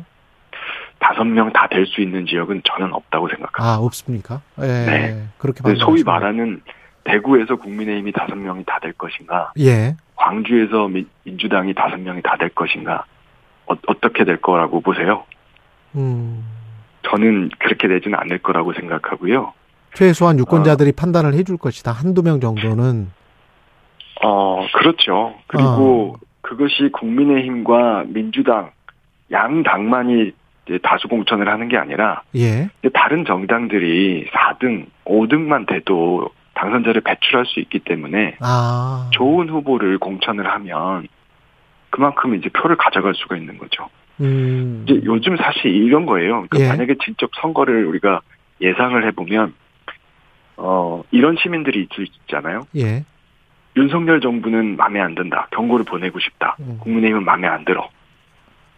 다섯 명 다 될 수 있는 지역은 저는 없다고 생각합니다. 아 없습니까? 예, 네. 그렇게 근데 소위. 말하는 대구에서 국민의힘이 다섯 명이 다 될 것인가, 예, 광주에서 민, 민주당이 다섯 명이 다 될 것인가, 어, 어떻게 될 거라고 보세요? 음, 저는 그렇게 되지는 않을 거라고 생각하고요. 최소한 유권자들이 판단을 해줄 것이다. 한두 명 정도는 어, 그렇죠. 그리고 그것이 국민의힘과 민주당 양 당만이 다수 공천을 하는 게 아니라 예, 다른 정당들이 4등, 5등만 돼도 당선자를 배출할 수 있기 때문에 아, 좋은 후보를 공천을 하면 그만큼 이제 표를 가져갈 수가 있는 거죠. 음, 이제 요즘 사실 이런 거예요. 그러니까 예. 만약에 직접 선거를 우리가 예상을 해보면 어 이런 시민들이 있- 있잖아요. 예, 윤석열 정부는 마음에 안 든다. 경고를 보내고 싶다. 음. 국민의힘은 마음에 안 들어.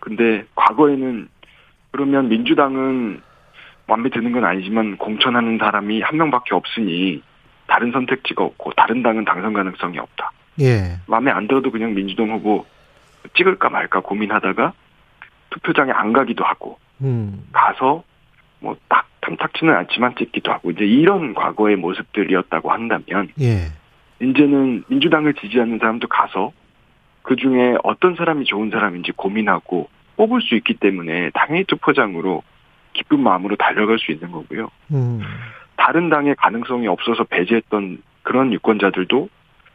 근데 과거에는 그러면 민주당은 마음에 드는 건 아니지만 공천하는 사람이 한 명밖에 없으니 다른 선택지가 없고 다른 당은 당선 가능성이 없다. 예, 마음에 안 들어도 그냥 민주당 후보 찍을까 말까 고민하다가 투표장에 안 가기도 하고 음, 가서 뭐 딱 탐탁치는 않지만 찍기도 하고 이제 이런 과거의 모습들이었다고 한다면 예, 이제는 민주당을 지지하는 사람도 가서 그 중에 어떤 사람이 좋은 사람인지 고민하고 뽑을 수 있기 때문에 당연히 투표장으로 기쁜 마음으로 달려갈 수 있는 거고요. 음, 다른 당의 가능성이 없어서 배제했던 그런 유권자들도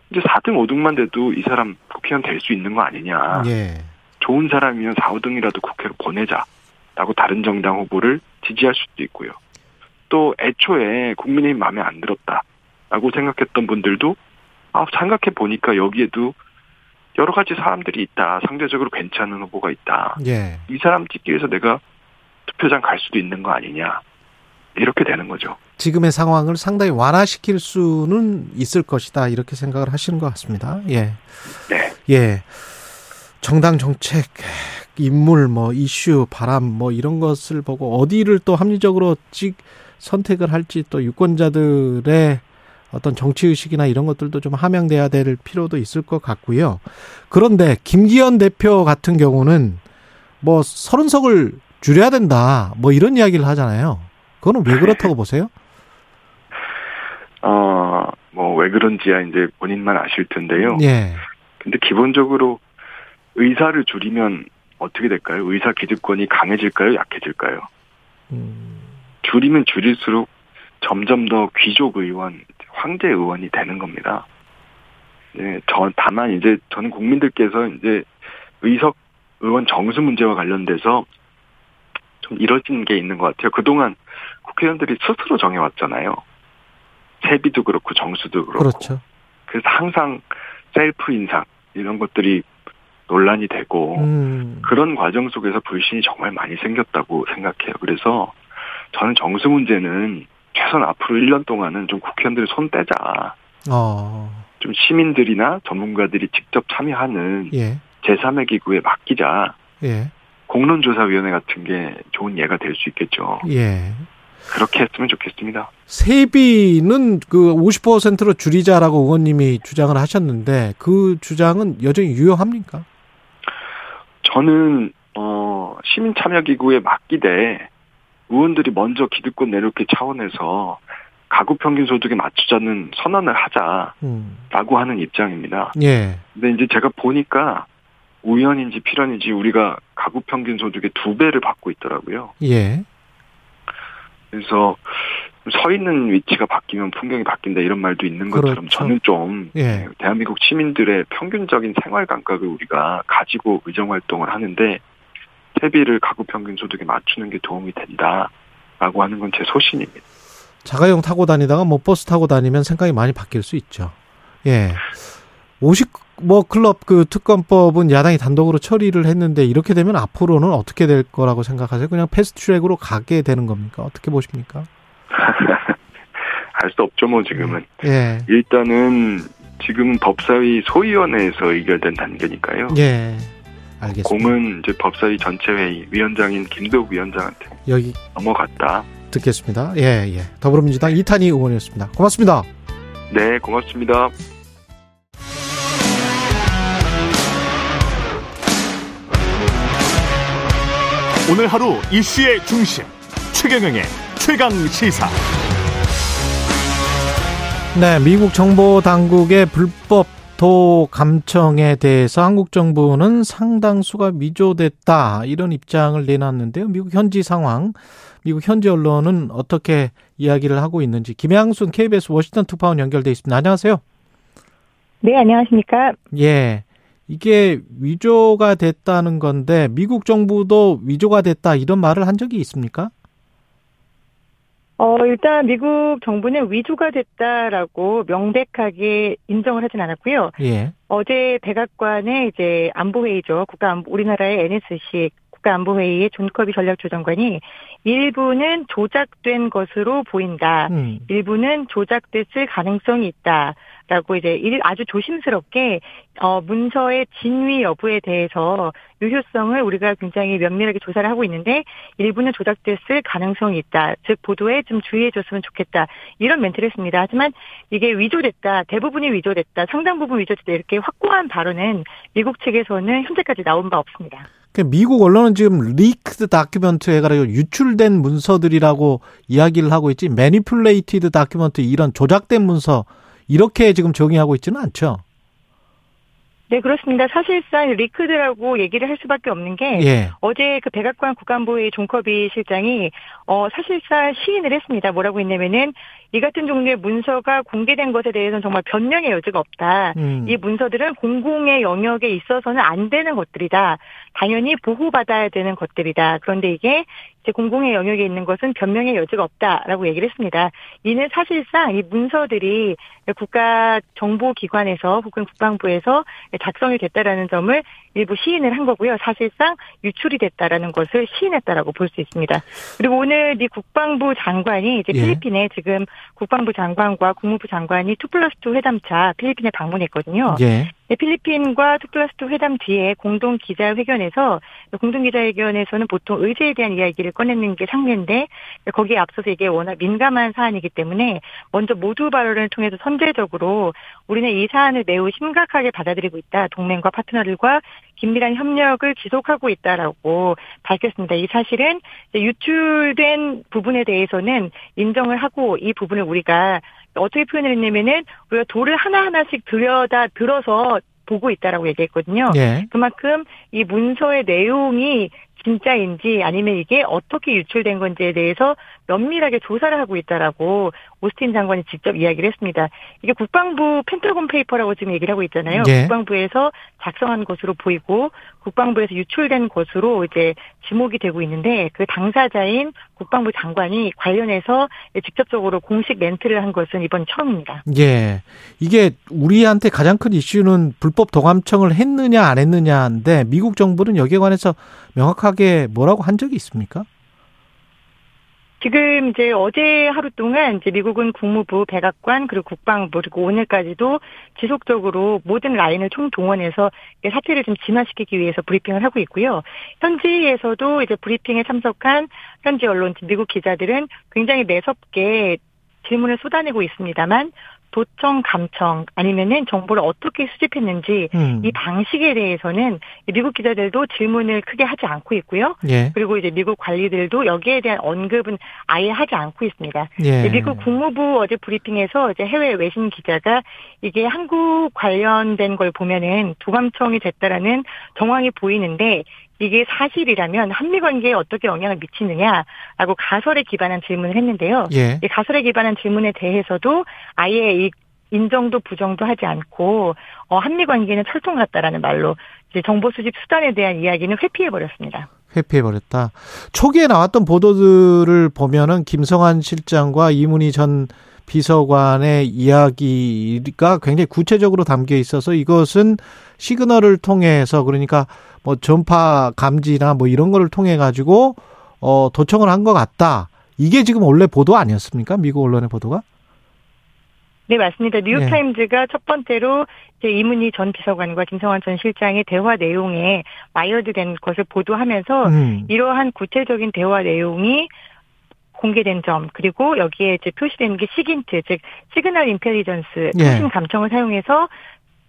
이제 4등, 5등만 돼도 이 사람 국회의원 될 수 있는 거 아니냐. 예. 좋은 사람이면 4, 5등이라도 국회로 보내자라고 다른 정당 후보를 지지할 수도 있고요. 또 애초에 국민의힘 마음에 안 들었다라고 생각했던 분들도 아 생각해 보니까 여기에도 여러 가지 사람들이 있다. 상대적으로 괜찮은 후보가 있다. 예. 이 사람 찍기 위해서 내가 투표장 갈 수도 있는 거 아니냐. 이렇게 되는 거죠. 지금의 상황을 상당히 완화시킬 수는 있을 것이다. 이렇게 생각을 하시는 것 같습니다. 예. 네. 예. 정당 정책, 인물, 뭐, 이슈, 바람, 뭐, 이런 것을 보고 어디를 또 합리적으로 찍, 선택을 할지 또 유권자들의 어떤 정치 의식이나 이런 것들도 좀 함양돼야 될 필요도 있을 것 같고요. 그런데 김기현 대표 같은 경우는 뭐 서른 석을 줄여야 된다. 뭐 이런 이야기를 하잖아요. 그거는 왜 그렇다고 보세요? 어, 뭐, 왜 그런지야 이제 본인만 아실 텐데요. 예. 근데 기본적으로 의사를 줄이면 어떻게 될까요? 의사 기득권이 강해질까요? 약해질까요? 음, 줄이면 줄일수록 점점 더 귀족 의원, 황제 의원이 되는 겁니다. 네, 저, 다만 이제 저는 국민들께서 이제 의석 의원 정수 문제와 관련돼서 좀 이뤄진 게 있는 것 같아요. 그동안 국회의원들이 스스로 정해왔잖아요. 세비도 그렇고 정수도 그렇고. 그렇죠. 그래서 항상 셀프 인상 이런 것들이 논란이 되고 음, 그런 과정 속에서 불신이 정말 많이 생겼다고 생각해요. 그래서 저는 정수 문제는 최소한 앞으로 1년 동안은 좀 국회의원들이 손 떼자. 어, 좀 시민들이나 전문가들이 직접 참여하는 예, 제3의 기구에 맡기자. 예, 공론조사위원회 같은 게 좋은 예가 될 수 있겠죠. 예. 그렇게 했으면 좋겠습니다. 세비는 그 50%로 줄이자라고 의원님이 주장을 하셨는데 그 주장은 여전히 유효합니까? 저는 어 시민 참여 기구에 맡기되 의원들이 먼저 기득권 내놓기 차원에서 가구 평균 소득에 맞추자는 선언을 하자라고 음, 하는 입장입니다. 예, 근데 이제 제가 보니까 우연인지 필연인지 우리가 가구 평균 소득의 두 배를 받고 있더라고요. 예, 그래서 서 있는 위치가 바뀌면 풍경이 바뀐다 이런 말도 있는 것처럼 그렇죠. 저는 좀 예. 대한민국 시민들의 평균적인 생활 감각을 우리가 가지고 의정 활동을 하는데 세비를 가구 평균 소득에 맞추는 게 도움이 된다라고 하는 건 제 소신입니다. 자가용 타고 다니다가 뭐 버스 타고 다니면 생각이 많이 바뀔 수 있죠. 예. 50, 뭐, 클럽 그 특검법은 야당이 단독으로 처리를 했는데 이렇게 되면 앞으로는 어떻게 될 거라고 생각하세요? 그냥 패스트 트랙으로 가게 되는 겁니까? 어떻게 보십니까? 알 수 없죠 뭐 지금은 예. 일단은 지금 법사위 소위원회에서 의결된 단계니까요. 예. 알겠습니다. 공은 이제 법사위 전체 회의 위원장인 김도읍 위원장한테 여기 넘어갔다. 듣겠습니다. 예, 예. 더불어민주당 이탄희 의원이었습니다. 고맙습니다. 네, 고맙습니다. 오늘 하루 이슈의 중심 최경영의 최강 시사 네, 미국 정보 당국의 불법 도 감청에 대해서 한국 정부는 상당수가 위조됐다 이런 입장을 내놨는데요. 미국 현지 상황, 미국 현지 언론은 어떻게 이야기를 하고 있는지 김양순 KBS 워싱턴 특파원 연결돼 있습니다. 안녕하세요. 네, 안녕하십니까? 예. 이게 위조가 됐다는 건데 미국 정부도 위조가 됐다 이런 말을 한 적이 있습니까? 어, 일단 미국 정부는 위조가 됐다라고 명백하게 인정을 하진 않았고요. 예. 어제 백악관의 이제 안보회의죠. 국가안보, 우리나라의 NSC 국가안보회의의 존 커비 전략조정관이 일부는 조작된 것으로 보인다. 음. 일부는 조작됐을 가능성이 있다. 라고 이제 일 아주 조심스럽게 어 문서의 진위 여부에 대해서 유효성을 우리가 굉장히 면밀하게 조사를 하고 있는데 일부는 조작됐을 가능성이 있다. 즉 보도에 좀 주의해 줬으면 좋겠다. 이런 멘트를 했습니다. 하지만 이게 위조됐다. 대부분이 위조됐다. 상당 부분 위조됐다. 이렇게 확고한 발언은 미국 측에서는 현재까지 나온 바 없습니다. 그 미국 언론은 지금 leaked document 해가지고 유출된 문서들이라고 이야기를 하고 있지 manipulated document 이런 조작된 문서 이렇게 지금 정의하고 있지는 않죠. 네, 그렇습니다. 사실상 leaked라고 얘기를 할 수밖에 없는 게 예. 어제 그 백악관 국가안보회의 존 커비 실장이 어 사실상 시인을 했습니다. 뭐라고 했냐면은 이 같은 종류의 문서가 공개된 것에 대해서는 정말 변명의 여지가 없다. 음. 이 문서들은 공공의 영역에 있어서는 안 되는 것들이다. 당연히 보호받아야 되는 것들이다. 그런데 이게 이 제 공공의 영역에 있는 것은 변명의 여지가 없다라고 얘기를 했습니다. 이는 사실상 이 문서들이 국가 정보기관에서 혹은 국방부에서 작성이 됐다라는 점을 일부 시인을 한 거고요. 사실상 유출이 됐다라는 것을 시인했다라고 볼 수 있습니다. 그리고 오늘 이 국방부 장관이 이제 예. 필리핀에 지금 국방부 장관과 국무부 장관이 2 플러스 2 회담차 필리핀에 방문했거든요. 예. 네, 필리핀과 2 플러스 2 회담 뒤에 공동 기자회견에서 공동 기자회견에서는 보통 의제에 대한 이야기를 꺼내는 게 상례인데 거기에 앞서서 이게 워낙 민감한 사안이기 때문에 먼저 모두 발언을 통해서 선제적으로 우리는 이 사안을 매우 심각하게 받아들이고 있다. 동맹과 파트너들과 긴밀한 협력을 지속하고 있다라고 밝혔습니다. 이 사실은 유출된 부분에 대해서는 인정을 하고 이 부분을 우리가 어떻게 표현을 했냐면은 우리가 돌을 하나하나씩 들여다 들어서 보고 있다라고 얘기했거든요. 예. 그만큼 이 문서의 내용이 진짜인지 아니면 이게 어떻게 유출된 건지에 대해서 면밀하게 조사를 하고 있다라고 오스틴 장관이 직접 이야기를 했습니다. 이게 국방부 펜타곤 페이퍼라고 지금 얘기를 하고 있잖아요. 예. 국방부에서 작성한 것으로 보이고 국방부에서 유출된 것으로 이제 지목이 되고 있는데 그 당사자인 국방부 장관이 관련해서 직접적으로 공식 멘트를 한 것은 이번 처음입니다. 예. 이게 우리한테 가장 큰 이슈는 불법 도감청을 했느냐 안 했느냐인데 미국 정부는 여기에 관해서 명확하게 뭐라고 한 적이 있습니까? 지금 이제 어제 하루 동안 이제 미국은 국무부, 백악관 그리고 국방부 그리고 오늘까지도 지속적으로 모든 라인을 총동원해서 이 사태를 좀 진화시키기 위해서 브리핑을 하고 있고요. 현지에서도 이제 브리핑에 참석한 현지 언론, 미국 기자들은 굉장히 매섭게 질문을 쏟아내고 있습니다만 도청, 감청 아니면은 정보를 어떻게 수집했는지 음. 이 방식에 대해서는 미국 기자들도 질문을 크게 하지 않고 있고요. 예. 그리고 이제 미국 관리들도 여기에 대한 언급은 아예 하지 않고 있습니다. 예. 미국 국무부 어제 브리핑에서 이제 해외 외신 기자가 이게 한국 관련된 걸 보면은 도감청이 됐다라는 정황이 보이는데 이게 사실이라면 한미 관계에 어떻게 영향을 미치느냐라고 가설에 기반한 질문을 했는데요. 예. 이 가설에 기반한 질문에 대해서도 아예 이 인정도 부정도 하지 않고 어, 한미 관계는 철통 같다라는 말로 정보 수집 수단에 대한 이야기는 회피해 버렸습니다. 회피해 버렸다. 초기에 나왔던 보도들을 보면은 김성한 실장과 이문희 전 비서관의 이야기가 굉장히 구체적으로 담겨 있어서 이것은 시그널을 통해서 그러니까 뭐 전파 감지나 뭐 이런 거를 통해 가지고 어 도청을 한 것 같다. 이게 지금 원래 보도 아니었습니까? 미국 언론의 보도가? 네, 맞습니다. 예. 뉴욕타임즈가 첫 번째로 이제 이문희 전 비서관과 김성환 전 실장의 대화 내용에 wired된 것을 보도하면서 음. 이러한 구체적인 대화 내용이 공개된 점 그리고 여기에 이제 표시되는 게 SIGINT 즉 signal intelligence 예. 통신 감청을 사용해서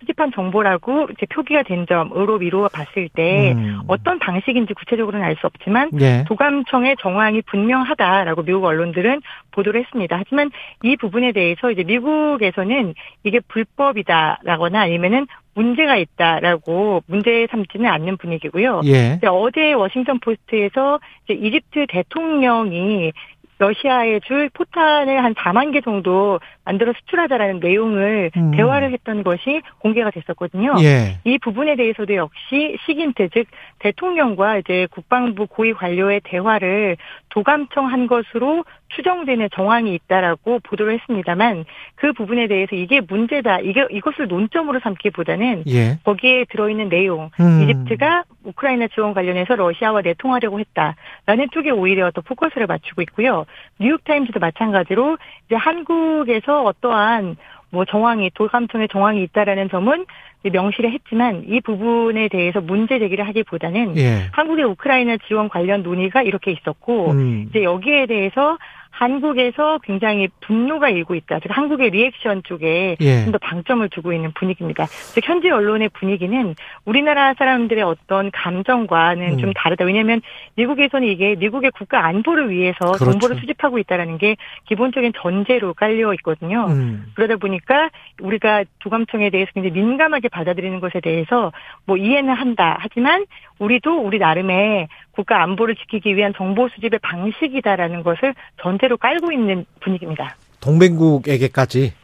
수집한 정보라고 이제 표기가 된 점으로 미루어 봤을 때 음. 어떤 방식인지 구체적으로는 알 수 없지만 예. 도감청의 정황이 분명하다라고 미국 언론들은 보도를 했습니다. 하지만 이 부분에 대해서 이제 미국에서는 이게 불법이다라거나 아니면은 문제가 있다라고 문제 삼지는 않는 분위기고요. 예. 어제 워싱턴 포스트에서 이제 이집트 대통령이 러시아에 줄 포탄을 한 4만 개 정도 만들어 수출하자라는 내용을 음. 대화를 했던 것이 공개가 됐었거든요. 예. 이 부분에 대해서도 역시 시긴트 즉 대통령과 이제 국방부 고위 관료의 대화를 도감청한 것으로 추정되는 정황이 있다라고 보도를 했습니다만 그 부분에 대해서 이게 문제다 이게 이것을 논점으로 삼기보다는 예. 거기에 들어있는 내용 음. 이집트가 우크라이나 지원 관련해서 러시아와 내통하려고 했다라는 쪽에 오히려 더 포커스를 맞추고 있고요. 뉴욕타임즈도 마찬가지로 이제 한국에서 어떠한 뭐 정황이 도감청의 정황이 있다라는 점은 명시를 했지만 이 부분에 대해서 문제 제기를 하기보다는 예. 한국의 우크라이나 지원 관련 논의가 이렇게 있었고 음. 이제 여기에 대해서 한국에서 굉장히 분노가 일고 있다. 즉 한국의 리액션 쪽에 예. 좀더 방점을 두고 있는 분위기입니다. 즉 현지 언론의 분위기는 우리나라 사람들의 어떤 감정과는 음. 좀 다르다. 왜냐하면 미국에서는 이게 미국의 국가 안보를 위해서 그렇죠. 정보를 수집하고 있다라는 게 기본적인 전제로 깔려 있거든요. 음. 그러다 보니까 우리가 도감청에 대해서 굉장히 민감하게 받아들이는 것에 대해서 뭐 이해는 한다. 하지만 우리도 우리 나름의 국가 안보를 지키기 위한 정보 수집의 방식이다라는 것을 전제 로 깔고 있는 분위기입니다. 동맹국에게까지.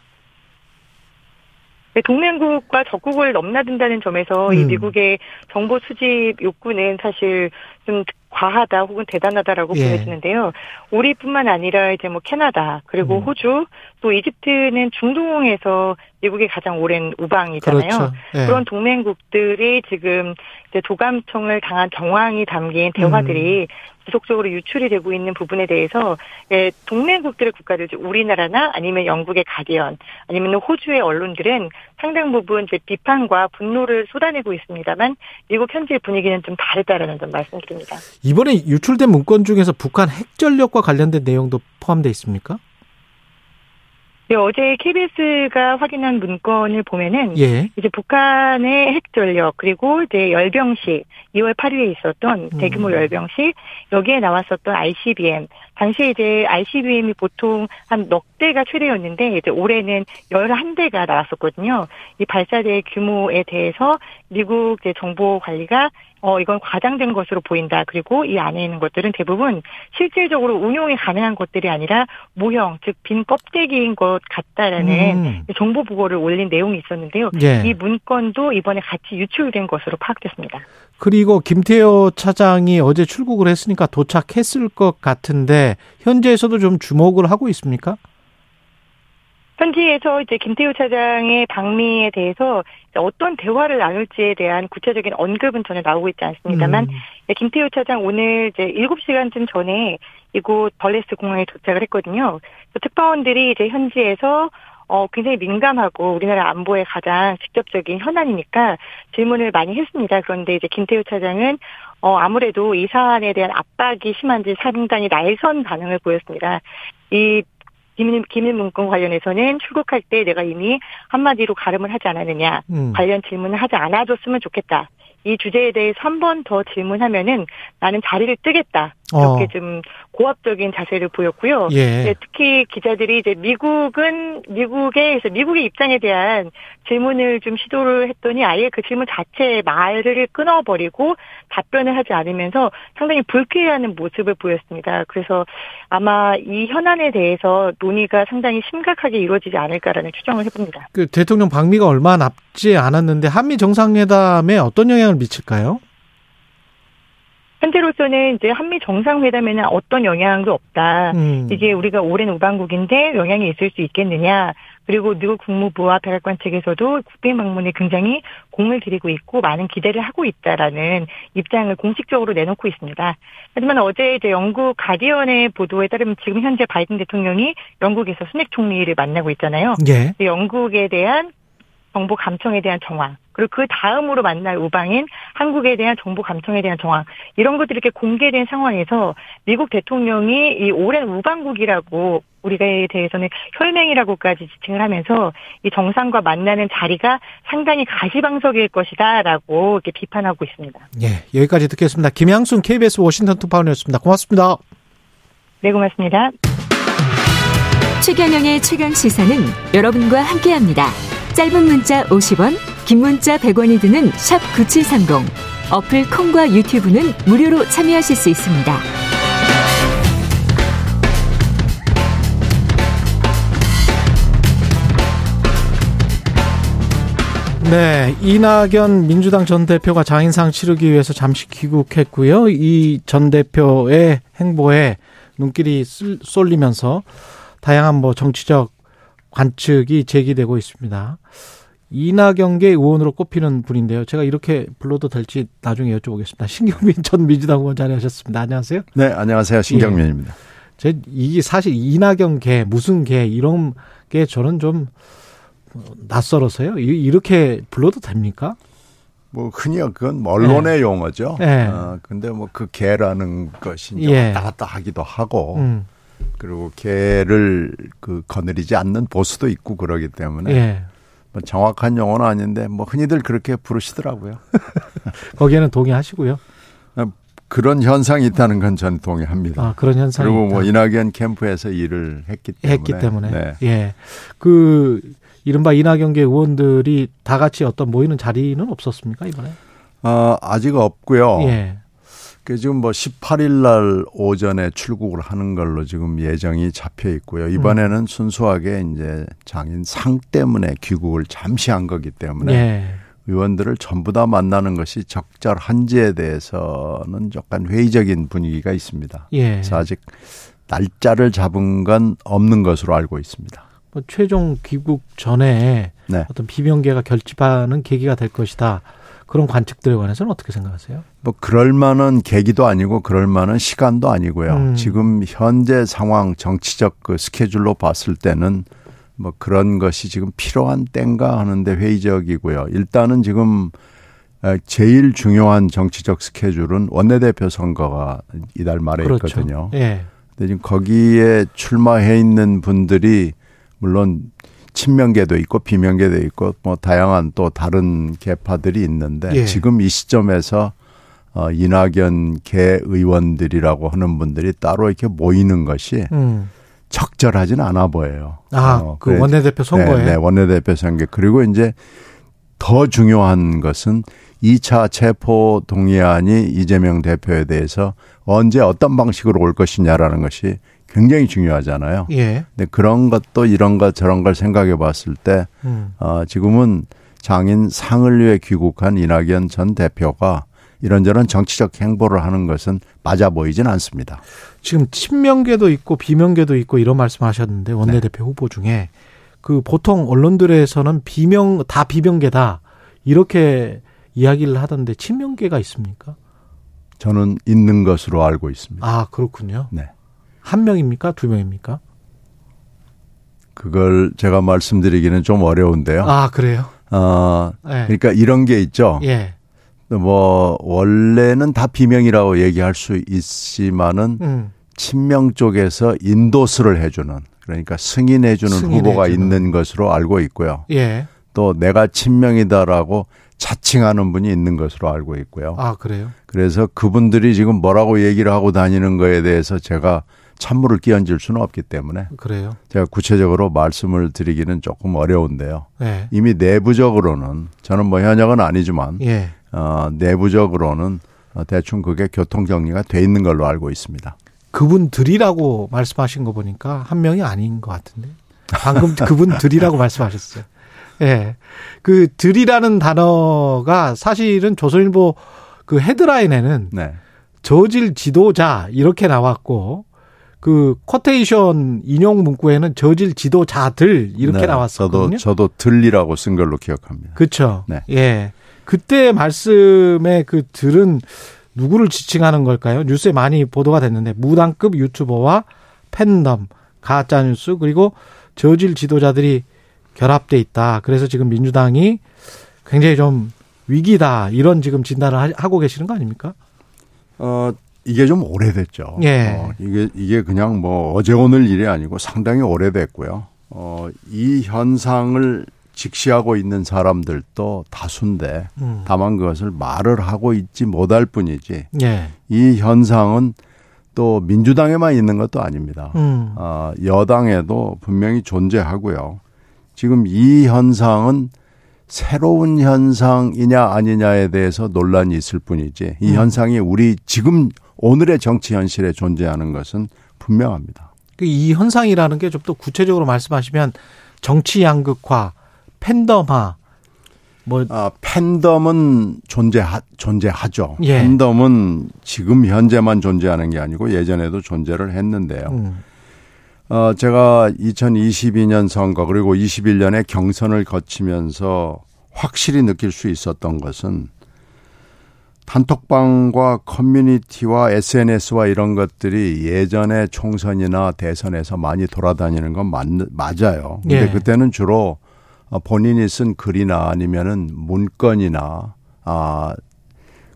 네, 동맹국과 적국을 넘나든다는 점에서 이 음. 미국의 정보 수집 욕구는 사실 좀 과하다 혹은 대단하다라고 예. 보여지는데요. 우리뿐만 아니라 이제 뭐 캐나다 그리고 음. 호주 또 이집트는 중동에서 미국의 가장 오랜 우방이잖아요. 그렇죠. 예. 그런 동맹국들이 지금 이제 도감청을 당한 정황이 담긴 대화들이 지속적으로 유출이 되고 있는 부분에 대해서 예, 동맹국들의 국가들, 즉 우리나라나 아니면 영국의 가디언, 아니면 호주의 언론들은 상당 부분 이제 비판과 분노를 쏟아내고 있습니다만 미국 현지의 분위기는 좀 다르다라는 점 말씀드립니다. 이번에 유출된 문건 중에서 북한 핵 전력과 관련된 내용도 포함되어 있습니까? 네, 어제 KBS가 확인한 문건을 보면은 예. 이제 북한의 핵 전력 그리고 이제 열병식 2월 8일에 있었던 대규모 음. 열병식 여기에 나왔었던 ICBM 당시에 이제 ICBM이 보통 한 넉 대가 최대였는데 이제 올해는 11대가 나왔었거든요. 이 발사대 규모에 대해서 미국 정보 관리가 어, 이건 과장된 것으로 보인다. 그리고 이 안에 있는 것들은 대부분 실질적으로 운용이 가능한 것들이 아니라 모형, 즉 빈 껍데기인 것 같다라는 음. 정보 보고를 올린 내용이 있었는데요. 예. 이 문건도 이번에 같이 유출된 것으로 파악됐습니다. 그리고 김태호 차장이 어제 출국을 했으니까 도착했을 것 같은데 현지에서도 좀 주목을 하고 있습니까? 현지에서 이제 김태우 차장의 방미에 대해서 어떤 대화를 나눌지에 대한 구체적인 언급은 전혀 나오고 있지 않습니다만 음. 네, 김태우 차장 오늘 이제 7시간쯤 전에 이곳 벌레스 공항에 도착을 했거든요. 특파원들이 이제 현지에서 어, 굉장히 민감하고 우리나라 안보에 가장 직접적인 현안이니까 질문을 많이 했습니다. 그런데 이제 김태우 차장은 어, 아무래도 이 사안에 대한 압박이 심한지 상당히 날선 반응을 보였습니다. 이 기밀, 기밀 문건 관련해서는 출국할 때 내가 이미 한마디로 가름을 하지 않았느냐. 음. 관련 질문을 하지 않아줬으면 좋겠다. 이 주제에 대해서 한 번 더 질문하면은 나는 자리를 뜨겠다. 이렇게 어. 좀 고압적인 자세를 보였고요. 예. 네, 특히 기자들이 이제 미국은 미국의 미국의 입장에 대한 질문을 좀 시도를 했더니 아예 그 질문 자체에 말을 끊어버리고 답변을 하지 않으면서 상당히 불쾌해하는 모습을 보였습니다. 그래서 아마 이 현안에 대해서 논의가 상당히 심각하게 이루어지지 않을까라는 추정을 해봅니다. 그 대통령 방미가 얼마 남지 않았는데 한미 정상회담에 어떤 영향을 미칠까요? 현재로서는 이제 한미 정상회담에는 어떤 영향도 없다. 음. 이게 우리가 오랜 우방국인데 영향이 있을 수 있겠느냐. 그리고 미국 국무부와 백악관 측에서도 국빈 방문에 굉장히 공을 들이고 있고 많은 기대를 하고 있다라는 입장을 공식적으로 내놓고 있습니다. 하지만 어제 이제 영국 가디언의 보도에 따르면 지금 현재 바이든 대통령이 영국에서 순핵 총리를 만나고 있잖아요. 예. 영국에 대한 정보 감청에 대한 정황, 그리고 그 다음으로 만날 우방인 한국에 대한 정보 감청에 대한 정황, 이런 것들이 이렇게 공개된 상황에서 미국 대통령이 이 오랜 우방국이라고 우리가에 대해서는 혈맹이라고까지 지칭을 하면서 이 정상과 만나는 자리가 상당히 가시방석일 것이다라고 이렇게 비판하고 있습니다. 예. 여기까지 듣겠습니다. 김양순 KBS 워싱턴 특파원이었습니다. 고맙습니다. 네, 고맙습니다. 최경영의 최강 시사는 여러분과 함께합니다. 짧은 문자 50원, 긴 문자 100원이 드는 샵 9730. 어플 콩과 유튜브는 무료로 참여하실 수 있습니다. 네, 이낙연 민주당 전 대표가 장인상 치르기 위해서 잠시 귀국했고요. 이 전 대표의 행보에 눈길이 쓸- 쏠리면서 다양한 뭐 정치적 관측이 제기되고 있습니다. 이낙연계 의원으로 꼽히는 분인데요. 제가 이렇게 불러도 될지 나중에 여쭤보겠습니다. 신경민 전 민주당 의원 자리하셨습니다. 안녕하세요. 네, 안녕하세요. 신경면입니다. 제 이게 사실 이낙연계 무슨 계 이런 게 저는 좀 낯설어서요. 이- 이렇게 불러도 됩니까? 뭐 흔히 그건 뭐 언론의 용어죠. 네. 어, 근데 뭐 그 개라는 것이 이제 예. 왔다 갔다 하기도 하고 음. 그리고 개를 그 거느리지 않는 보수도 있고 그러기 때문에 예. 뭐 정확한 용어는 아닌데 뭐 흔히들 그렇게 부르시더라고요. 거기에는 동의하시고요. 그런 현상이 있다는 건전 동의합니다. 아, 그런 현상이 그리고 뭐. 이낙연 캠프에서 일을 했기 때문에 했기 때문에. 네. 예. 그 이른바 이낙연계 의원들이 다 같이 어떤 모이는 자리는 없었습니까, 이번에? 어, 아직 없고요. 예. 그 지금 뭐 18일 날 오전에 출국을 하는 걸로 지금 예정이 잡혀 있고요. 이번에는 음. 순수하게 이제 장인 상 때문에 귀국을 잠시 한 거기 때문에 예. 의원들을 전부 다 만나는 것이 적절한지에 대해서는 약간 회의적인 분위기가 있습니다. 예. 그래서 아직 날짜를 잡은 건 없는 것으로 알고 있습니다. 뭐 최종 귀국 전에 네. 어떤 비명계가 결집하는 계기가 될 것이다. 그런 관측들에 관해서는 어떻게 생각하세요? 뭐 그럴 만한 계기도 아니고 그럴 만한 시간도 아니고요. 음. 지금 현재 상황 정치적 그 스케줄로 봤을 때는 뭐 그런 것이 지금 필요한 때인가 하는데 회의적이고요. 일단은 지금 에, 제일 중요한 정치적 스케줄은 원내대표 선거가 이달 말에 그렇죠. 있거든요. 예. 근데 지금 거기에 출마해 있는 분들이 물론 친명계도 있고 비명계도 있고 뭐 다양한 또 다른 계파들이 있는데 예. 지금 이 시점에서 어 이낙연 계 의원들이라고 하는 분들이 따로 이렇게 모이는 것이 음. 적절하진 않아 보여요. 아, 어, 그 그래- 원내대표 선거에. 네, 네, 원내대표 선거. 그리고 이제 더 중요한 것은 2차 체포 동의안이 이재명 대표에 대해서 언제 어떤 방식으로 올 것이냐라는 것이 굉장히 중요하잖아요. 예. 근데 그런 것도 이런 것 저런 걸 생각해 봤을 때 음. 어, 지금은 장인 상을 위해 귀국한 이낙연 전 대표가 이런저런 정치적 행보를 하는 것은 맞아 보이진 않습니다. 지금 친명계도 있고 비명계도 있고 이런 말씀하셨는데 네. 원내대표 후보 중에 그 보통 언론들에서는 비명 다 비명계다 이렇게 이야기를 하던데 친명계가 있습니까? 저는 있는 것으로 알고 있습니다. 아 그렇군요. 네. 한 명입니까? 두 명입니까? 그걸 제가 말씀드리기는 좀 어려운데요. 아 그래요? 어, 예. 그러니까 이런 게 있죠. 예. 뭐 원래는 다 비명이라고 얘기할 수 있지만은 음. 친명 쪽에서 인도스를 해주는 그러니까 승인해주는 후보가 승인해주는. 있는 것으로 알고 있고요. 예. 또 내가 친명이다라고 자칭하는 분이 있는 것으로 알고 있고요. 아 그래요? 그래서 그분들이 지금 뭐라고 얘기를 하고 다니는 거에 대해서 제가 찬물을 끼얹을 수는 없기 때문에 그래요? 제가 구체적으로 말씀을 드리기는 조금 어려운데요. 예. 이미 내부적으로는 저는 뭐 현역은 아니지만 예. 어, 내부적으로는 어, 대충 그게 교통 정리가 돼 있는 걸로 알고 있습니다. 그분들이라고 말씀하신 거 보니까 한 명이 아닌 것 같은데. 방금 그분들이라고 말씀하셨어요. 예. 그 들이라는 단어가 사실은 조선일보 그 헤드라인에는 네. 저질 지도자 이렇게 나왔고 그 쿼테이션 인용 문구에는 저질 지도자들 이렇게 네, 나왔었거든요. 저도 저도 들리라고 쓴 걸로 기억합니다. 그렇죠. 네. 예. 그때 말씀의 그 들은 누구를 지칭하는 걸까요? 뉴스에 많이 보도가 됐는데 무당급 유튜버와 팬덤, 가짜 뉴스 그리고 저질 지도자들이 결합돼 있다. 그래서 지금 민주당이 굉장히 좀 위기다 이런 지금 진단을 하- 하고 계시는 거 아닙니까? 어 이게 좀 오래됐죠. 예. 어, 이게 이게 그냥 뭐 어제 오늘 일이 아니고 상당히 오래됐고요. 어 이 현상을 직시하고 있는 사람들도 다수인데 음. 다만 그것을 말을 하고 있지 못할 뿐이지 예. 이 현상은 또 민주당에만 있는 것도 아닙니다. 음. 어, 여당에도 분명히 존재하고요. 지금 이 현상은 새로운 현상이냐 아니냐에 대해서 논란이 있을 뿐이지 이 음. 현상이 우리 지금 오늘의 정치 현실에 존재하는 것은 분명합니다. 그이 현상이라는 게 좀 더 구체적으로 말씀하시면 정치 양극화, 팬덤화, 뭐 아, 팬덤은 존재하, 존재하죠. 예. 팬덤은 지금 현재만 존재하는 게 아니고 예전에도 존재를 했는데요. 음, 어, 제가 2022년 선거 그리고 21년에 경선을 거치면서 확실히 느낄 수 있었던 것은 단톡방과 커뮤니티와 SNS와 이런 것들이 예전에 총선이나 대선에서 많이 돌아다니는 건 맞, 맞아요. 근데 예. 그때는 주로 어, 본인이 쓴 글이나 아니면은 문건이나 아,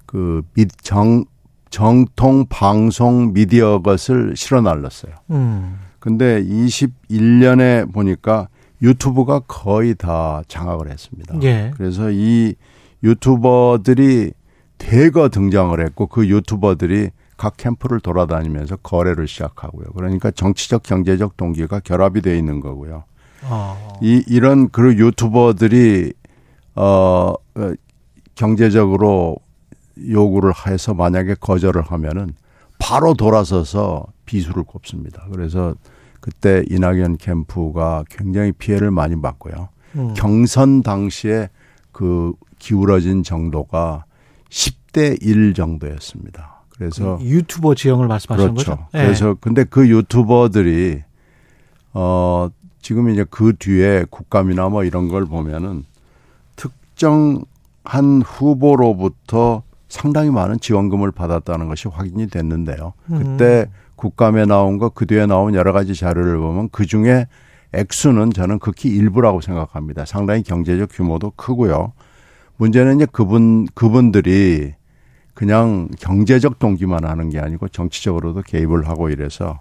그, 미- 정, 정통 방송 미디어 것을 실어 날랐어요. 음. 근데 21년에 보니까 유튜브가 거의 다 장악을 했습니다. 예. 그래서 이 유튜버들이 대거 등장을 했고 그 유튜버들이 각 캠프를 돌아다니면서 거래를 시작하고요. 그러니까 정치적 경제적 동기가 결합이 돼 있는 거고요. 어. 이 이런 그 유튜버들이 어 어, 경제적으로 요구를 해서 만약에 거절을 하면은 바로 돌아서서 비수를 꼽습니다. 그래서 그때 이낙연 캠프가 굉장히 피해를 많이 봤고요. 음. 경선 당시에 그 기울어진 정도가 10대 1 정도였습니다. 그래서 유튜버 지형을 말씀하시는 그렇죠. 거죠? 예. 그래서 근데 그 유튜버들이 어 지금 이제 그 뒤에 국감이나 뭐 이런 걸 보면은 특정한 후보로부터 상당히 많은 지원금을 받았다는 것이 확인이 됐는데요. 음. 그때 국감에 나온 거 그 뒤에 나온 여러 가지 자료를 보면 그 중에 액수는 저는 극히 일부라고 생각합니다. 상당히 경제적 규모도 크고요. 문제는 이제 그분 그분들이 그냥 경제적 동기만 하는 게 아니고 정치적으로도 개입을 하고 이래서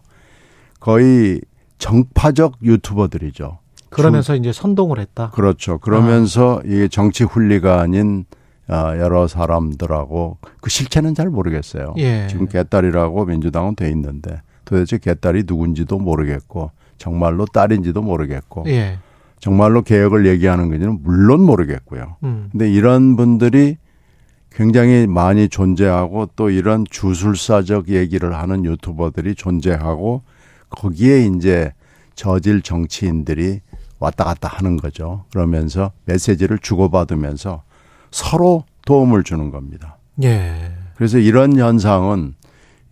거의 정파적 유튜버들이죠. 그러면서 이제 선동을 했다. 그렇죠. 그러면서 아. 이게 정치 훈리가 아닌 아, 여러 사람들하고 그 실체는 잘 모르겠어요. 예. 지금 개딸이라고 민주당은 돼 있는데 도대체 개딸이 누군지도 모르겠고 정말로 딸인지도 모르겠고 예. 정말로 개혁을 얘기하는 건지는 물론 모르겠고요. 음. 근데 이런 분들이 굉장히 많이 존재하고 또 이런 주술사적 얘기를 하는 유튜버들이 존재하고 거기에 이제 저질 정치인들이 왔다 갔다 하는 거죠. 그러면서 메시지를 주고받으면서 서로 도움을 주는 겁니다. 예. 그래서 이런 현상은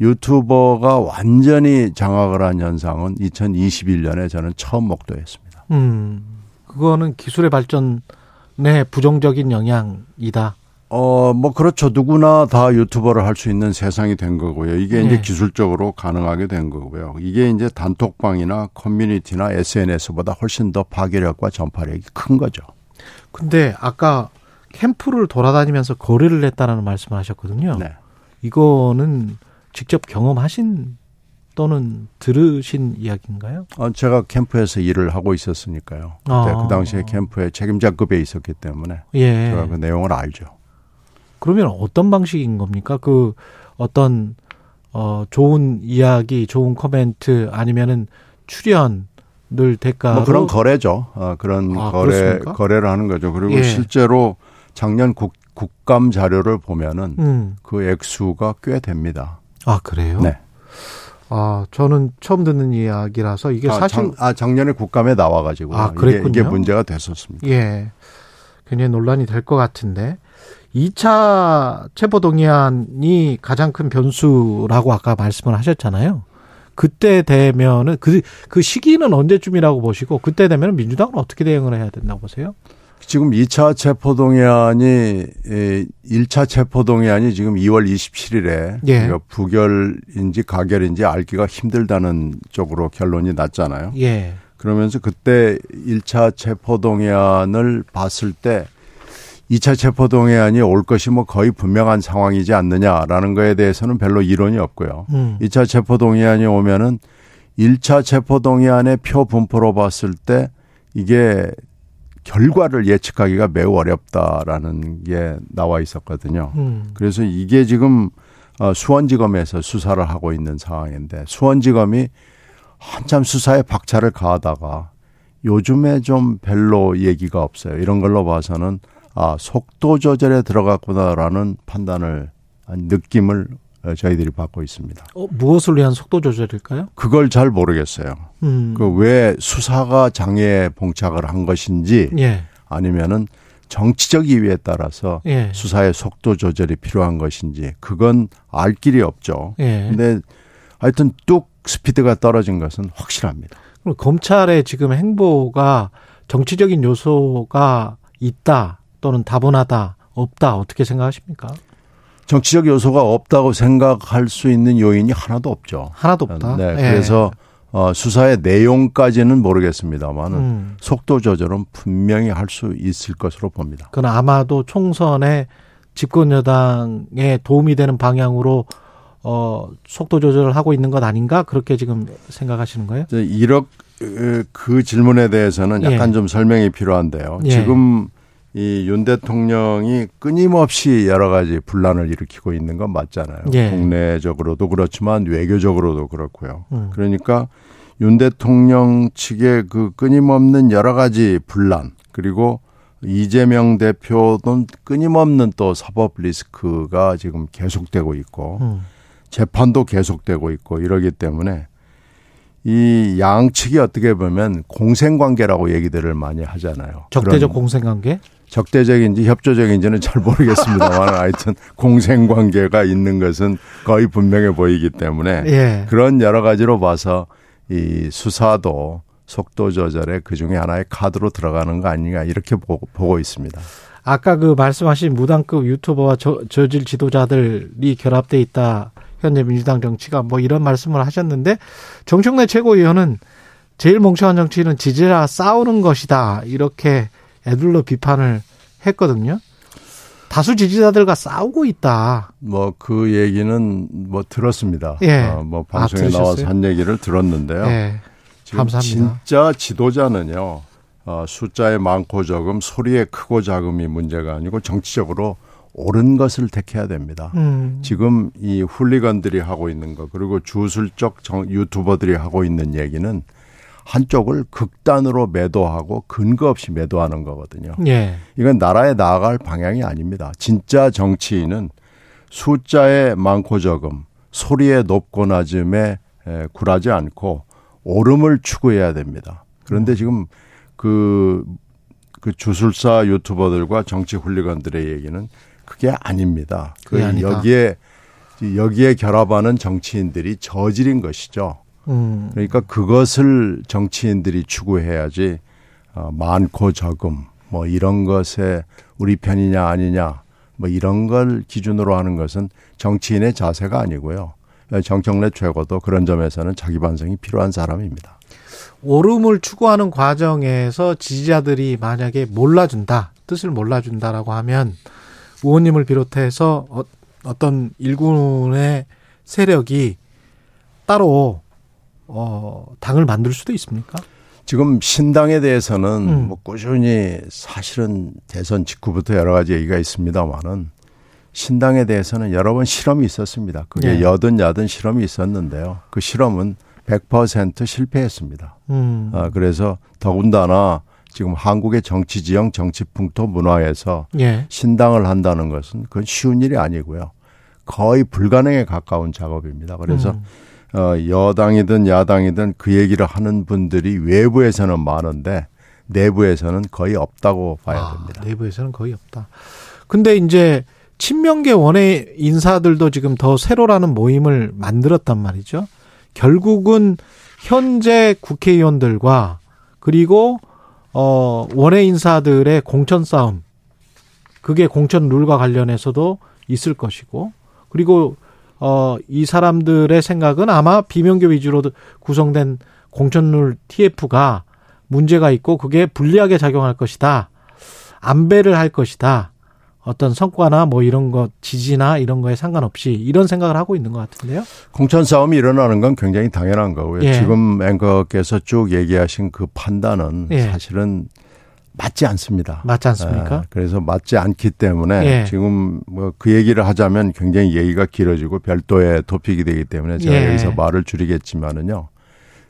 유튜버가 완전히 장악을 한 현상은 2021년에 저는 처음 목도했습니다. 음. 그거는 기술의 발전에 부정적인 영향이다. 어, 뭐, 그렇죠. 누구나 다 유튜버를 할 수 있는 세상이 된 거고요. 이게 이제 네. 기술적으로 가능하게 된 거고요. 이게 이제 단톡방이나 커뮤니티나 SNS보다 훨씬 더 파괴력과 전파력이 큰 거죠. 근데 아까 캠프를 돌아다니면서 거래를 했다라는 말씀을 하셨거든요. 네. 이거는 직접 경험하신 또는 들으신 이야기인가요? 어, 제가 캠프에서 일을 하고 있었으니까요. 아. 그 당시에 캠프에 책임자급에 있었기 때문에 예. 제가 그 내용을 알죠. 그러면 어떤 방식인 겁니까? 그 어떤 어 좋은 이야기, 좋은 코멘트 아니면은 출연을 대가로 뭐 그런 거래죠. 어, 그런 아, 거래 그렇습니까? 거래를 하는 거죠. 그리고 예. 실제로 작년 국, 국감 자료를 보면은 음. 그 액수가 꽤 됩니다. 아 그래요? 네. 아 저는 처음 듣는 이야기라서 이게 아, 사실 작, 아 작년에 국감에 나와가지고 아, 이게, 그랬군요. 이게 문제가 됐었습니다. 예 굉장히 논란이 될 것 같은데 2차 체포동의안이 가장 큰 변수라고 아까 말씀을 하셨잖아요. 그때 되면은 그, 그 시기는 언제쯤이라고 보시고 그때 되면 민주당은 어떻게 대응을 해야 된다고 보세요? 지금 2차 체포동의안이 에, 1차 체포동의안이 지금 2월 27일에 예. 부결인지 가결인지 알기가 힘들다는 쪽으로 결론이 났잖아요. 예. 그러면서 그때 1차 체포동의안을 봤을 때 2차 체포동의안이 올 것이 뭐 거의 분명한 상황이지 않느냐라는 거에 대해서는 별로 이론이 없고요. 음. 2차 체포동의안이 오면은 1차 체포동의안의 표 분포로 봤을 때 이게 결과를 예측하기가 매우 어렵다라는 게 나와 있었거든요. 음. 그래서 이게 지금 어, 수원지검에서 수사를 하고 있는 상황인데 수원지검이 한참 수사에 박차를 가하다가 요즘에 좀 별로 얘기가 없어요. 이런 걸로 봐서는 아 속도 조절에 들어갔구나라는 판단을 한 느낌을 어, 저희들이 받고 있습니다. 어, 무엇을 위한 속도 조절일까요? 그걸 잘 모르겠어요. 음. 그왜 수사가 장애에 봉착을 한 것인지 예. 아니면은 정치적 이유에 따라서 예. 수사의 속도 조절이 필요한 것인지 그건 알 길이 없죠. 예. 근데 하여튼 뚝 스피드가 떨어진 것은 확실합니다. 그럼 검찰의 지금 행보가 정치적인 요소가 있다 또는 다분하다 없다 어떻게 생각하십니까? 정치적 요소가 없다고 생각할 수 있는 요인이 하나도 없죠. 하나도 없다. 네, 예. 그래서 어, 수사의 내용까지는 모르겠습니다만은 음. 속도 조절은 분명히 할 수 있을 것으로 봅니다. 그건 아마도 총선에 집권 여당에 도움이 되는 방향으로 어, 속도 조절을 하고 있는 것 아닌가 그렇게 지금 생각하시는 거예요? 이제 1억 그 질문에 대해서는 약간 예. 좀 설명이 필요한데요. 예. 지금 이 윤 대통령이 끊임없이 여러 가지 분란을 일으키고 있는 건 맞잖아요. 예. 국내적으로도 그렇지만 외교적으로도 그렇고요. 음. 그러니까 윤 대통령 측의 그 끊임없는 여러 가지 분란 그리고 이재명 대표는 끊임없는 또 사법 리스크가 지금 계속되고 있고 음. 재판도 계속되고 있고 이러기 때문에 이 양측이 어떻게 보면 공생관계라고 얘기들을 많이 하잖아요. 적대적 공생관계? 적대적인지 협조적인지는 잘 모르겠습니다만 하여튼 공생 관계가 있는 것은 거의 분명해 보이기 때문에 예. 그런 여러 가지로 봐서 이 수사도 속도 조절의 그 중에 하나의 카드로 들어가는 거 아닌가 이렇게 보고, 보고 있습니다. 아까 그 말씀하신 무당급 유튜버와 저, 저질 지도자들이 결합돼 있다. 현재 민주당 정치가 뭐 이런 말씀을 하셨는데 정청래 최고위원은 제일 멍청한 정치는 지지라 싸우는 것이다. 이렇게 애들로 비판을 했거든요. 다수 지지자들과 싸우고 있다. 뭐 그 얘기는 뭐 들었습니다. 예. 어, 뭐 아, 방송에 들으셨어요? 나와서 한 얘기를 들었는데요. 예. 감사합니다. 진짜 지도자는요. 어, 숫자에 많고 적음, 소리에 크고 작음이 문제가 아니고 정치적으로 옳은 것을 택해야 됩니다. 음. 지금 이 훌리건들이 하고 있는 거 그리고 주술적 정, 유튜버들이 하고 있는 얘기는 한쪽을 극단으로 매도하고 근거 없이 매도하는 거거든요. 예. 이건 나라에 나아갈 방향이 아닙니다. 진짜 정치인은 숫자에 많고 적음, 소리에 높고 낮음에 에, 굴하지 않고 옳음을 추구해야 됩니다. 그런데 지금 그, 그 주술사 유튜버들과 정치 훌리건들의 얘기는 그게 아닙니다. 그. 여기에 여기에 결합하는 정치인들이 저질인 것이죠. 음. 그러니까 그것을 정치인들이 추구해야지 어, 많고 적음 뭐 이런 것에 우리 편이냐 아니냐 뭐 이런 걸 기준으로 하는 것은 정치인의 자세가 아니고요. 정청래 최고도 그런 점에서는 자기 반성이 필요한 사람입니다. 옳음을 추구하는 과정에서 지지자들이 만약에 몰라준다, 뜻을 몰라준다라고 하면 의원님을 비롯해서 어, 어떤 일군의 세력이 따로 어, 당을 만들 수도 있습니까? 지금 신당에 대해서는 음. 뭐 꾸준히 사실은 대선 직후부터 여러 가지 얘기가 있습니다만은 신당에 대해서는 여러 번 실험이 있었습니다. 그게 네. 여든 야든 실험이 있었는데요. 그 실험은 100% 실패했습니다. 음. 아, 그래서 더군다나 지금 한국의 정치 지형, 정치 풍토 문화에서 예. 신당을 한다는 것은 그건 쉬운 일이 아니고요. 거의 불가능에 가까운 작업입니다. 그래서 음. 어, 여당이든 야당이든 그 얘기를 하는 분들이 외부에서는 많은데 내부에서는 거의 없다고 봐야 아, 됩니다. 내부에서는 거의 없다. 근데 이제 친명계 원외 인사들도 지금 더 세로라는 모임을 만들었단 말이죠. 결국은 현재 국회의원들과 그리고 어 원외 인사들의 공천 싸움 그게 공천 룰과 관련해서도 있을 것이고 그리고 어 이 사람들의 생각은 아마 비명계 위주로 구성된 공천룰 TF가 문제가 있고 그게 불리하게 작용할 것이다. 안배를 할 것이다. 어떤 성과나 뭐 이런 것 지지나 이런 거에 상관없이 이런 생각을 하고 있는 것 같은데요. 공천 싸움이 일어나는 건 굉장히 당연한 거고요. 예. 지금 앵커께서 쭉 얘기하신 그 판단은 예. 사실은 맞지 않습니다. 맞지 않습니까? 아, 그래서 맞지 않기 때문에 예. 지금 뭐 그 얘기를 하자면 굉장히 얘기가 길어지고 별도의 토픽이 되기 때문에 제가 예. 여기서 말을 줄이겠지만은요.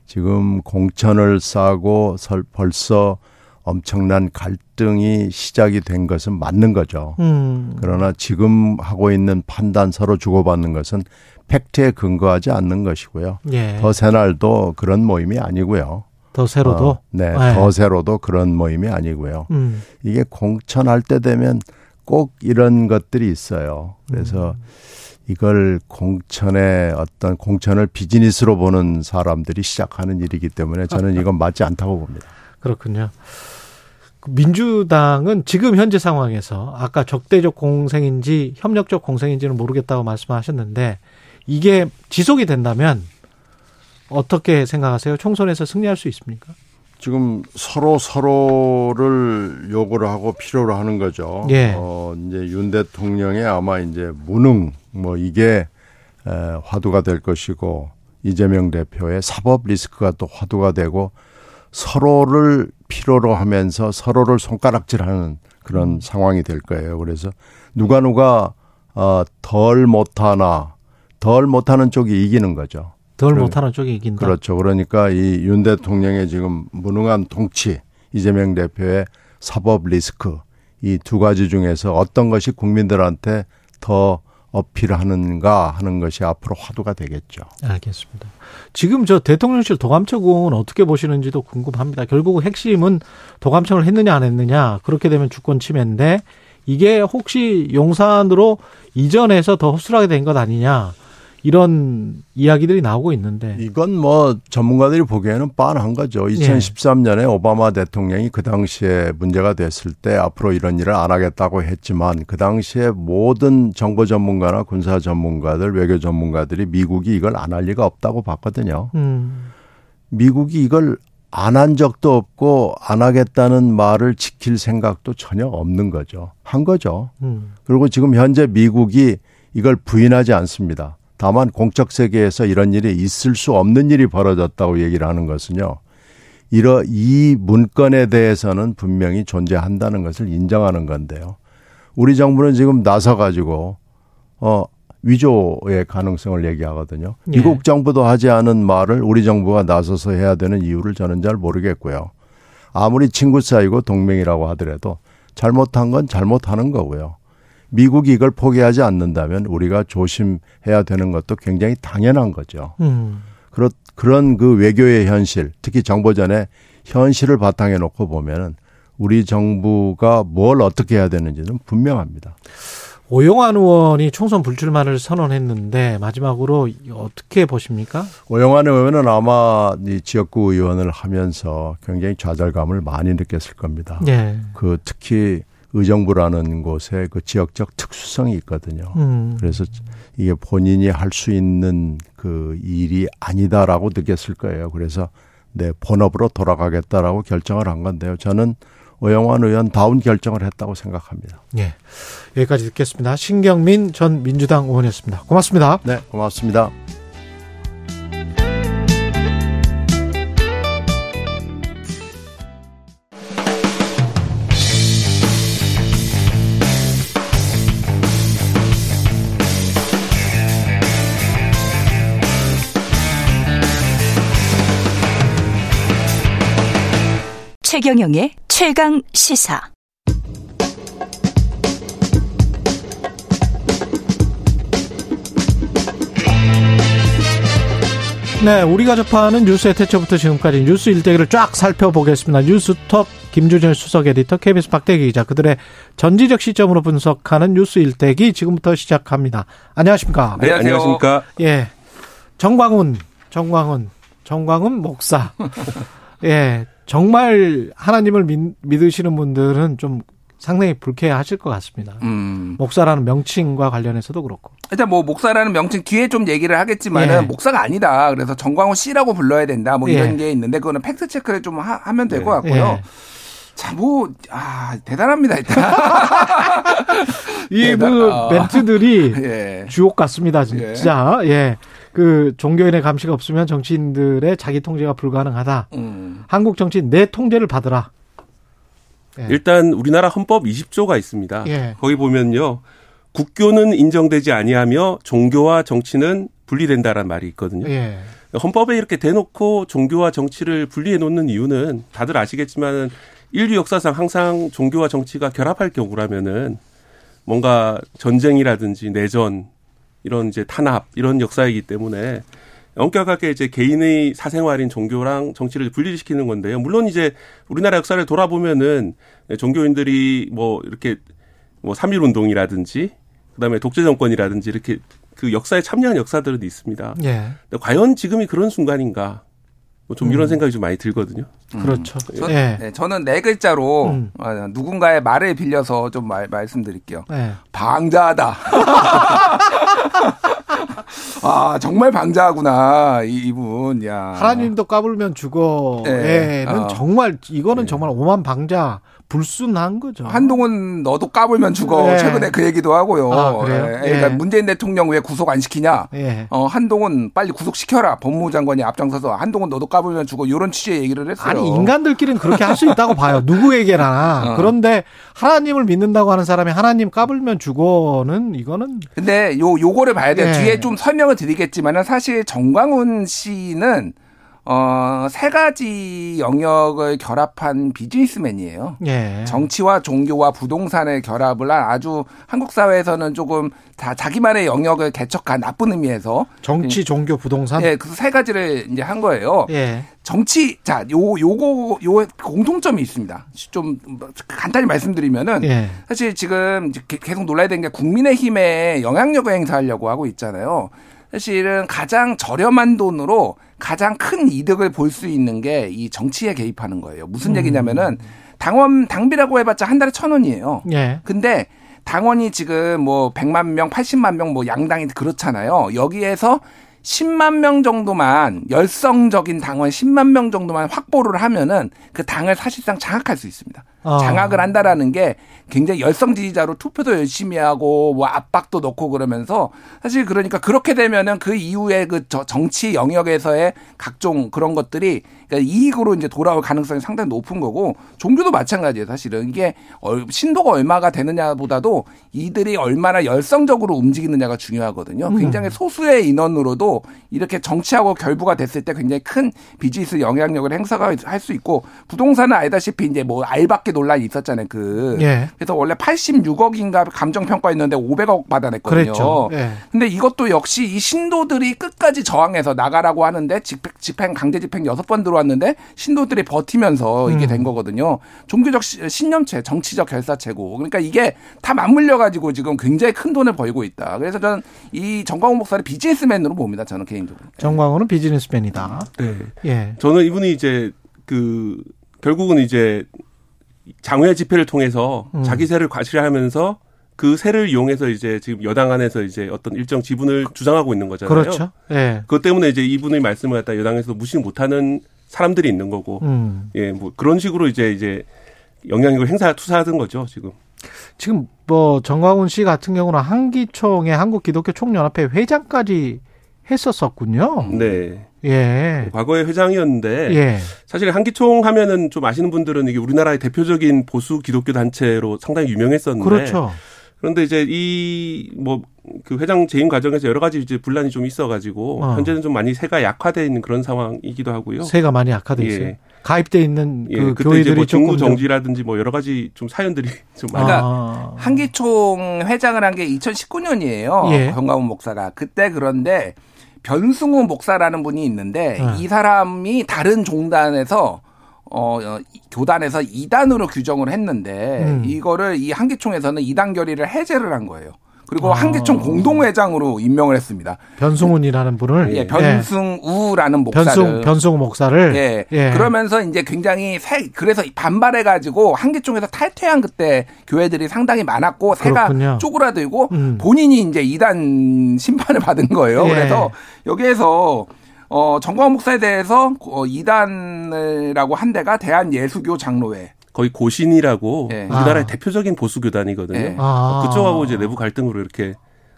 지금 공천을 싸고 설- 벌써 엄청난 갈등이 시작이 된 것은 맞는 거죠. 음. 그러나 지금 하고 있는 판단 서로 주고받는 것은 팩트에 근거하지 않는 것이고요. 예. 더 새날도 그런 모임이 아니고요. 더 세로도. 어, 네, 네. 더 새로도 그런 모임이 아니고요. 음. 이게 공천할 때 되면 꼭 이런 것들이 있어요. 그래서 음. 이걸 공천의 어떤 공천을 비즈니스로 보는 사람들이 시작하는 일이기 때문에 저는 이건 맞지 않다고 봅니다. 그렇군요. 그 민주당은 지금 현재 상황에서 아까 적대적 공생인지 협력적 공생인지는 모르겠다고 말씀하셨는데 이게 지속이 된다면 어떻게 생각하세요? 총선에서 승리할 수 있습니까? 지금 서로 서로를 요구를 하고 필요로 하는 거죠. 예. 어, 이제 윤 대통령의 아마 이제 무능 뭐 이게 에, 화두가 될 것이고 이재명 대표의 사법 리스크가 또 화두가 되고 서로를 필요로 하면서 서로를 손가락질하는 그런 음. 상황이 될 거예요. 그래서 누가 누가 어, 덜 못하나 덜 못하는 쪽이 이기는 거죠. 덜 못하는 쪽이 이긴다. 그렇죠. 그러니까 이 윤 대통령의 지금 무능한 통치, 이재명 대표의 사법 리스크 이 두 가지 중에서 어떤 것이 국민들한테 더 어필하는가 하는 것이 앞으로 화두가 되겠죠. 알겠습니다. 지금 저 대통령실 도감청은 어떻게 보시는지도 궁금합니다. 결국 핵심은 도감청을 했느냐 안 했느냐 그렇게 되면 주권 침해인데 이게 혹시 용산으로 이전해서 더 흡수하게 된 것 아니냐 이런 이야기들이 나오고 있는데 이건 뭐 전문가들이 보기에는 빤한 거죠. 2013년에 예. 오바마 대통령이 그 당시에 문제가 됐을 때 앞으로 이런 일을 안 하겠다고 했지만 그 당시에 모든 정보 전문가나 군사 전문가들, 외교 전문가들이 미국이 이걸 안 할 리가 없다고 봤거든요. 음. 미국이 이걸 안 한 적도 없고 안 하겠다는 말을 지킬 생각도 전혀 없는 거죠. 한 거죠. 음. 그리고 지금 현재 미국이 이걸 부인하지 않습니다. 다만 공적 세계에서 이런 일이 있을 수 없는 일이 벌어졌다고 얘기를 하는 것은요. 이러 이 문건에 대해서는 분명히 존재한다는 것을 인정하는 건데요. 우리 정부는 지금 나서 가지고 어 위조의 가능성을 얘기하거든요. 예. 미국 정부도 하지 않은 말을 우리 정부가 나서서 해야 되는 이유를 저는 잘 모르겠고요. 아무리 친구 사이고 동맹이라고 하더라도 잘못한 건 잘못하는 거고요. 미국이 이걸 포기하지 않는다면 우리가 조심해야 되는 것도 굉장히 당연한 거죠. 음. 그렇, 그런 그 외교의 현실, 특히 정보전의 현실을 바탕에 놓고 보면은 우리 정부가 뭘 어떻게 해야 되는지는 분명합니다. 오영환 의원이 총선 불출마를 선언했는데 마지막으로 어떻게 보십니까? 오영환 의원은 아마 이 지역구 의원을 하면서 굉장히 좌절감을 많이 느꼈을 겁니다. 네. 그 특히 의정부라는 곳에 그 지역적 특수성이 있거든요. 음. 그래서 이게 본인이 할 수 있는 그 일이 아니다라고 느꼈을 거예요. 그래서 내 본업으로 돌아가겠다라고 결정을 한 건데요. 저는 오영환 의원 다운 결정을 했다고 생각합니다. 예. 여기까지 듣겠습니다. 신경민 전 민주당 의원이었습니다. 고맙습니다. 네, 고맙습니다. 최경영의 최강 시사. 네, 우리가 접하는 뉴스의 태초부터 지금까지 뉴스 일대기를 쫙 살펴보겠습니다. 뉴스톱 김주진 수석 에디터, KBS 박대기 기자, 그들의 전지적 시점으로 분석하는 뉴스 일대기 지금부터 시작합니다. 안녕하십니까? 네, 안녕하십니까? 예, 정광훈, 정광훈, 정광훈 목사. 예, 정말 하나님을 믿, 으시는 분들은 좀 상당히 불쾌하실 것 같습니다. 음. 목사라는 명칭과 관련해서도 그렇고. 일단 뭐 목사라는 명칭 뒤에 좀 얘기를 하겠지만은 예. 목사가 아니다. 그래서 정광훈 씨라고 불러야 된다. 뭐 이런 예. 게 있는데 그거는 팩트 체크를 좀 하, 면 될것 예. 같고요. 예. 자, 뭐, 아, 대단합니다, 일단. 이, 뭐, 어. 멘트들이 예. 주옥 같습니다, 진짜. 예. 예. 그 종교인의 감시가 없으면 정치인들의 자기 통제가 불가능하다. 음. 한국 정치인 내 통제를 받으라. 예. 일단 우리나라 헌법 20조가 있습니다. 예. 거기 보면요. 국교는 인정되지 아니하며 종교와 정치는 분리된다라는 말이 있거든요. 예. 헌법에 이렇게 대놓고 종교와 정치를 분리해 놓는 이유는 다들 아시겠지만 인류 역사상 항상 종교와 정치가 결합할 경우라면은 뭔가 전쟁이라든지 내전 이런 이제 탄압 이런 역사이기 때문에 엄격하게 이제 개인의 사생활인 종교랑 정치를 분리시키는 건데요. 물론 이제 우리나라 역사를 돌아보면은 종교인들이 뭐 이렇게 뭐 삼일 운동이라든지 그다음에 독재 정권이라든지 이렇게 그 역사에 참여한 역사들은 있습니다. 예. 과연 지금이 그런 순간인가? 뭐좀 음. 이런 생각이 좀 많이 들거든요. 음. 그렇죠. 저, 네. 네. 저는 네 글자로 음. 어, 누군가의 말을 빌려서 좀 말, 말씀드릴게요. 네. 방자하다. 아 정말 방자하구나 이, 이분. 야 하나님도 까불면 죽어에는 네. 어. 정말 이거는 네. 정말 오만 방자 불순한 거죠. 한동훈 너도 까불면 죽어. 네. 최근에 그 얘기도 하고요. 아, 그래요? 네. 그러니까 네. 문재인 대통령 왜 구속 안 시키냐? 예. 어, 한동훈 빨리 구속 시켜라. 법무부 장관이 앞장서서 한동훈 너도 까불면 죽어. 이런 취지의 얘기를 했어요. 아니 인간들끼리는 그렇게 할 수 있다고 봐요. 누구에게나. 어. 그런데 하나님을 믿는다고 하는 사람이 하나님 까불면 죽어는 이거는. 근데 요 요거를 봐야 돼요. 예. 뒤에 좀 설명을 드리겠지만은 사실 정광훈 씨는 어, 세 가지 영역을 결합한 비즈니스맨이에요. 예. 정치와 종교와 부동산의 결합을 한 아주 한국 사회에서는 조금 다 자기만의 영역을 개척한 나쁜 의미에서 정치, 종교, 부동산. 예, 그세 가지를 이제 한 거예요. 예. 정치, 자, 요, 요거, 요 공통점이 있습니다. 좀 간단히 말씀드리면은 예. 사실 지금 계속 놀라야 되는 게 국민의 힘에 영향력을 행사하려고 하고 있잖아요. 사실은 가장 저렴한 돈으로 가장 큰 이득을 볼 수 있는 게 이 정치에 개입하는 거예요. 무슨 음. 얘기냐면은 당원 당비라고 해봤자 한 달에 천 원이에요. 예. 근데 당원이 지금 뭐 100만 명, 80만 명 뭐 양당이 그렇잖아요. 여기에서 10만 명 정도만 열성적인 당원 10만 명 정도만 확보를 하면은 그 당을 사실상 장악할 수 있습니다. 어. 장악을 한다라는 게 굉장히 열성 지지자로 투표도 열심히 하고 뭐 압박도 넣고 그러면서 사실 그러니까 그렇게 되면은 그 이후에 그 정치 영역에서의 각종 그런 것들이 그러니까 이익으로 이제 돌아올 가능성이 상당히 높은 거고 종교도 마찬가지예요 사실은 이게 신도가 얼마가 되느냐보다도 이들이 얼마나 열성적으로 움직이느냐가 중요하거든요. 음. 굉장히 소수의 인원으로도 이렇게 정치하고 결부가 됐을 때 굉장히 큰 비즈니스 영향력을 행사가 할 수 있고 부동산은 알다시피 이제 뭐 알박기 논란이 있었잖아요. 그 예. 그래서 원래 86억인가 감정 평가했는데 500억 받아냈거든요. 그렇죠. 예. 근데 이것도 역시 이 신도들이 끝까지 저항해서 나가라고 하는데 집행 강제 집행 여섯 번 들어 왔는데 신도들이 버티면서 이게 음. 된 거거든요. 종교적 신념체, 정치적 결사체고. 그러니까 이게 다 맞물려 가지고 지금 굉장히 큰 돈을 벌고 있다. 그래서 저는 이 정광훈 목사를 비즈니스맨으로 봅니다. 저는 개인적으로. 정광훈은 비즈니스맨이다. 네. 예. 저는 이분이 이제 그 결국은 이제 장외 집회를 통해서 음. 자기 세를 과시하면서 그 세를 이용해서 이제 지금 여당 안에서 이제 어떤 일정 지분을 주장하고 있는 거잖아요. 그렇죠. 예. 그것 때문에 이제 이분의 말씀을 갖다 여당에서 무시 못하는 사람들이 있는 거고, 음. 예, 뭐 그런 식으로 이제 이제 영향력을 행사 투사하던 거죠 지금. 지금 뭐 정광훈 씨 같은 경우는 한기총의 한국 기독교 총연합회 회장까지 했었었군요. 네. 예. 과거에 회장이었는데 예. 사실 한기총 하면은 좀 아시는 분들은 이게 우리나라의 대표적인 보수 기독교 단체로 상당히 유명했었는데 그렇죠. 그런데 이제 이 뭐 그 회장 재임 과정에서 여러 가지 이제 분란이 좀 있어가지고 어. 현재는 좀 많이 세가 약화돼 있는 그런 상황이기도 하고요. 세가 많이 약화돼 있어요. 예. 가입돼 있는 그 예, 교회들이 뭐 직무 정지라든지 뭐 여러 가지 좀 사연들이 좀 그러니까 아. 한기총 회장을 한 게 2019년이에요. 예. 정가훈 목사가 그때 그런데 변승우 목사라는 분이 있는데 네. 이 사람이 다른 종단에서 어, 어 교단에서 이단으로 규정을 했는데 음. 이거를 이 한기총에서는 이단 결의를 해제를 한 거예요. 그리고 아. 한기총 공동회장으로 임명을 했습니다. 변승훈이라는 분을 예, 변승우라는 목사를 변승 변승우 목사를 예, 예. 그러면서 이제 굉장히 새 그래서 반발해 가지고 한기총에서 탈퇴한 그때 교회들이 상당히 많았고 새가 그렇군요. 쪼그라들고 음. 본인이 이제 이단 심판을 받은 거예요. 예. 그래서 여기에서 어 정광 목사에 대해서 어, 이단이라고 한 데가 대한예수교 장로회 거의 고신이라고 네. 우리나라의 아. 대표적인 보수 교단이거든요. 네. 아. 그쪽하고 이제 내부 갈등으로 이렇게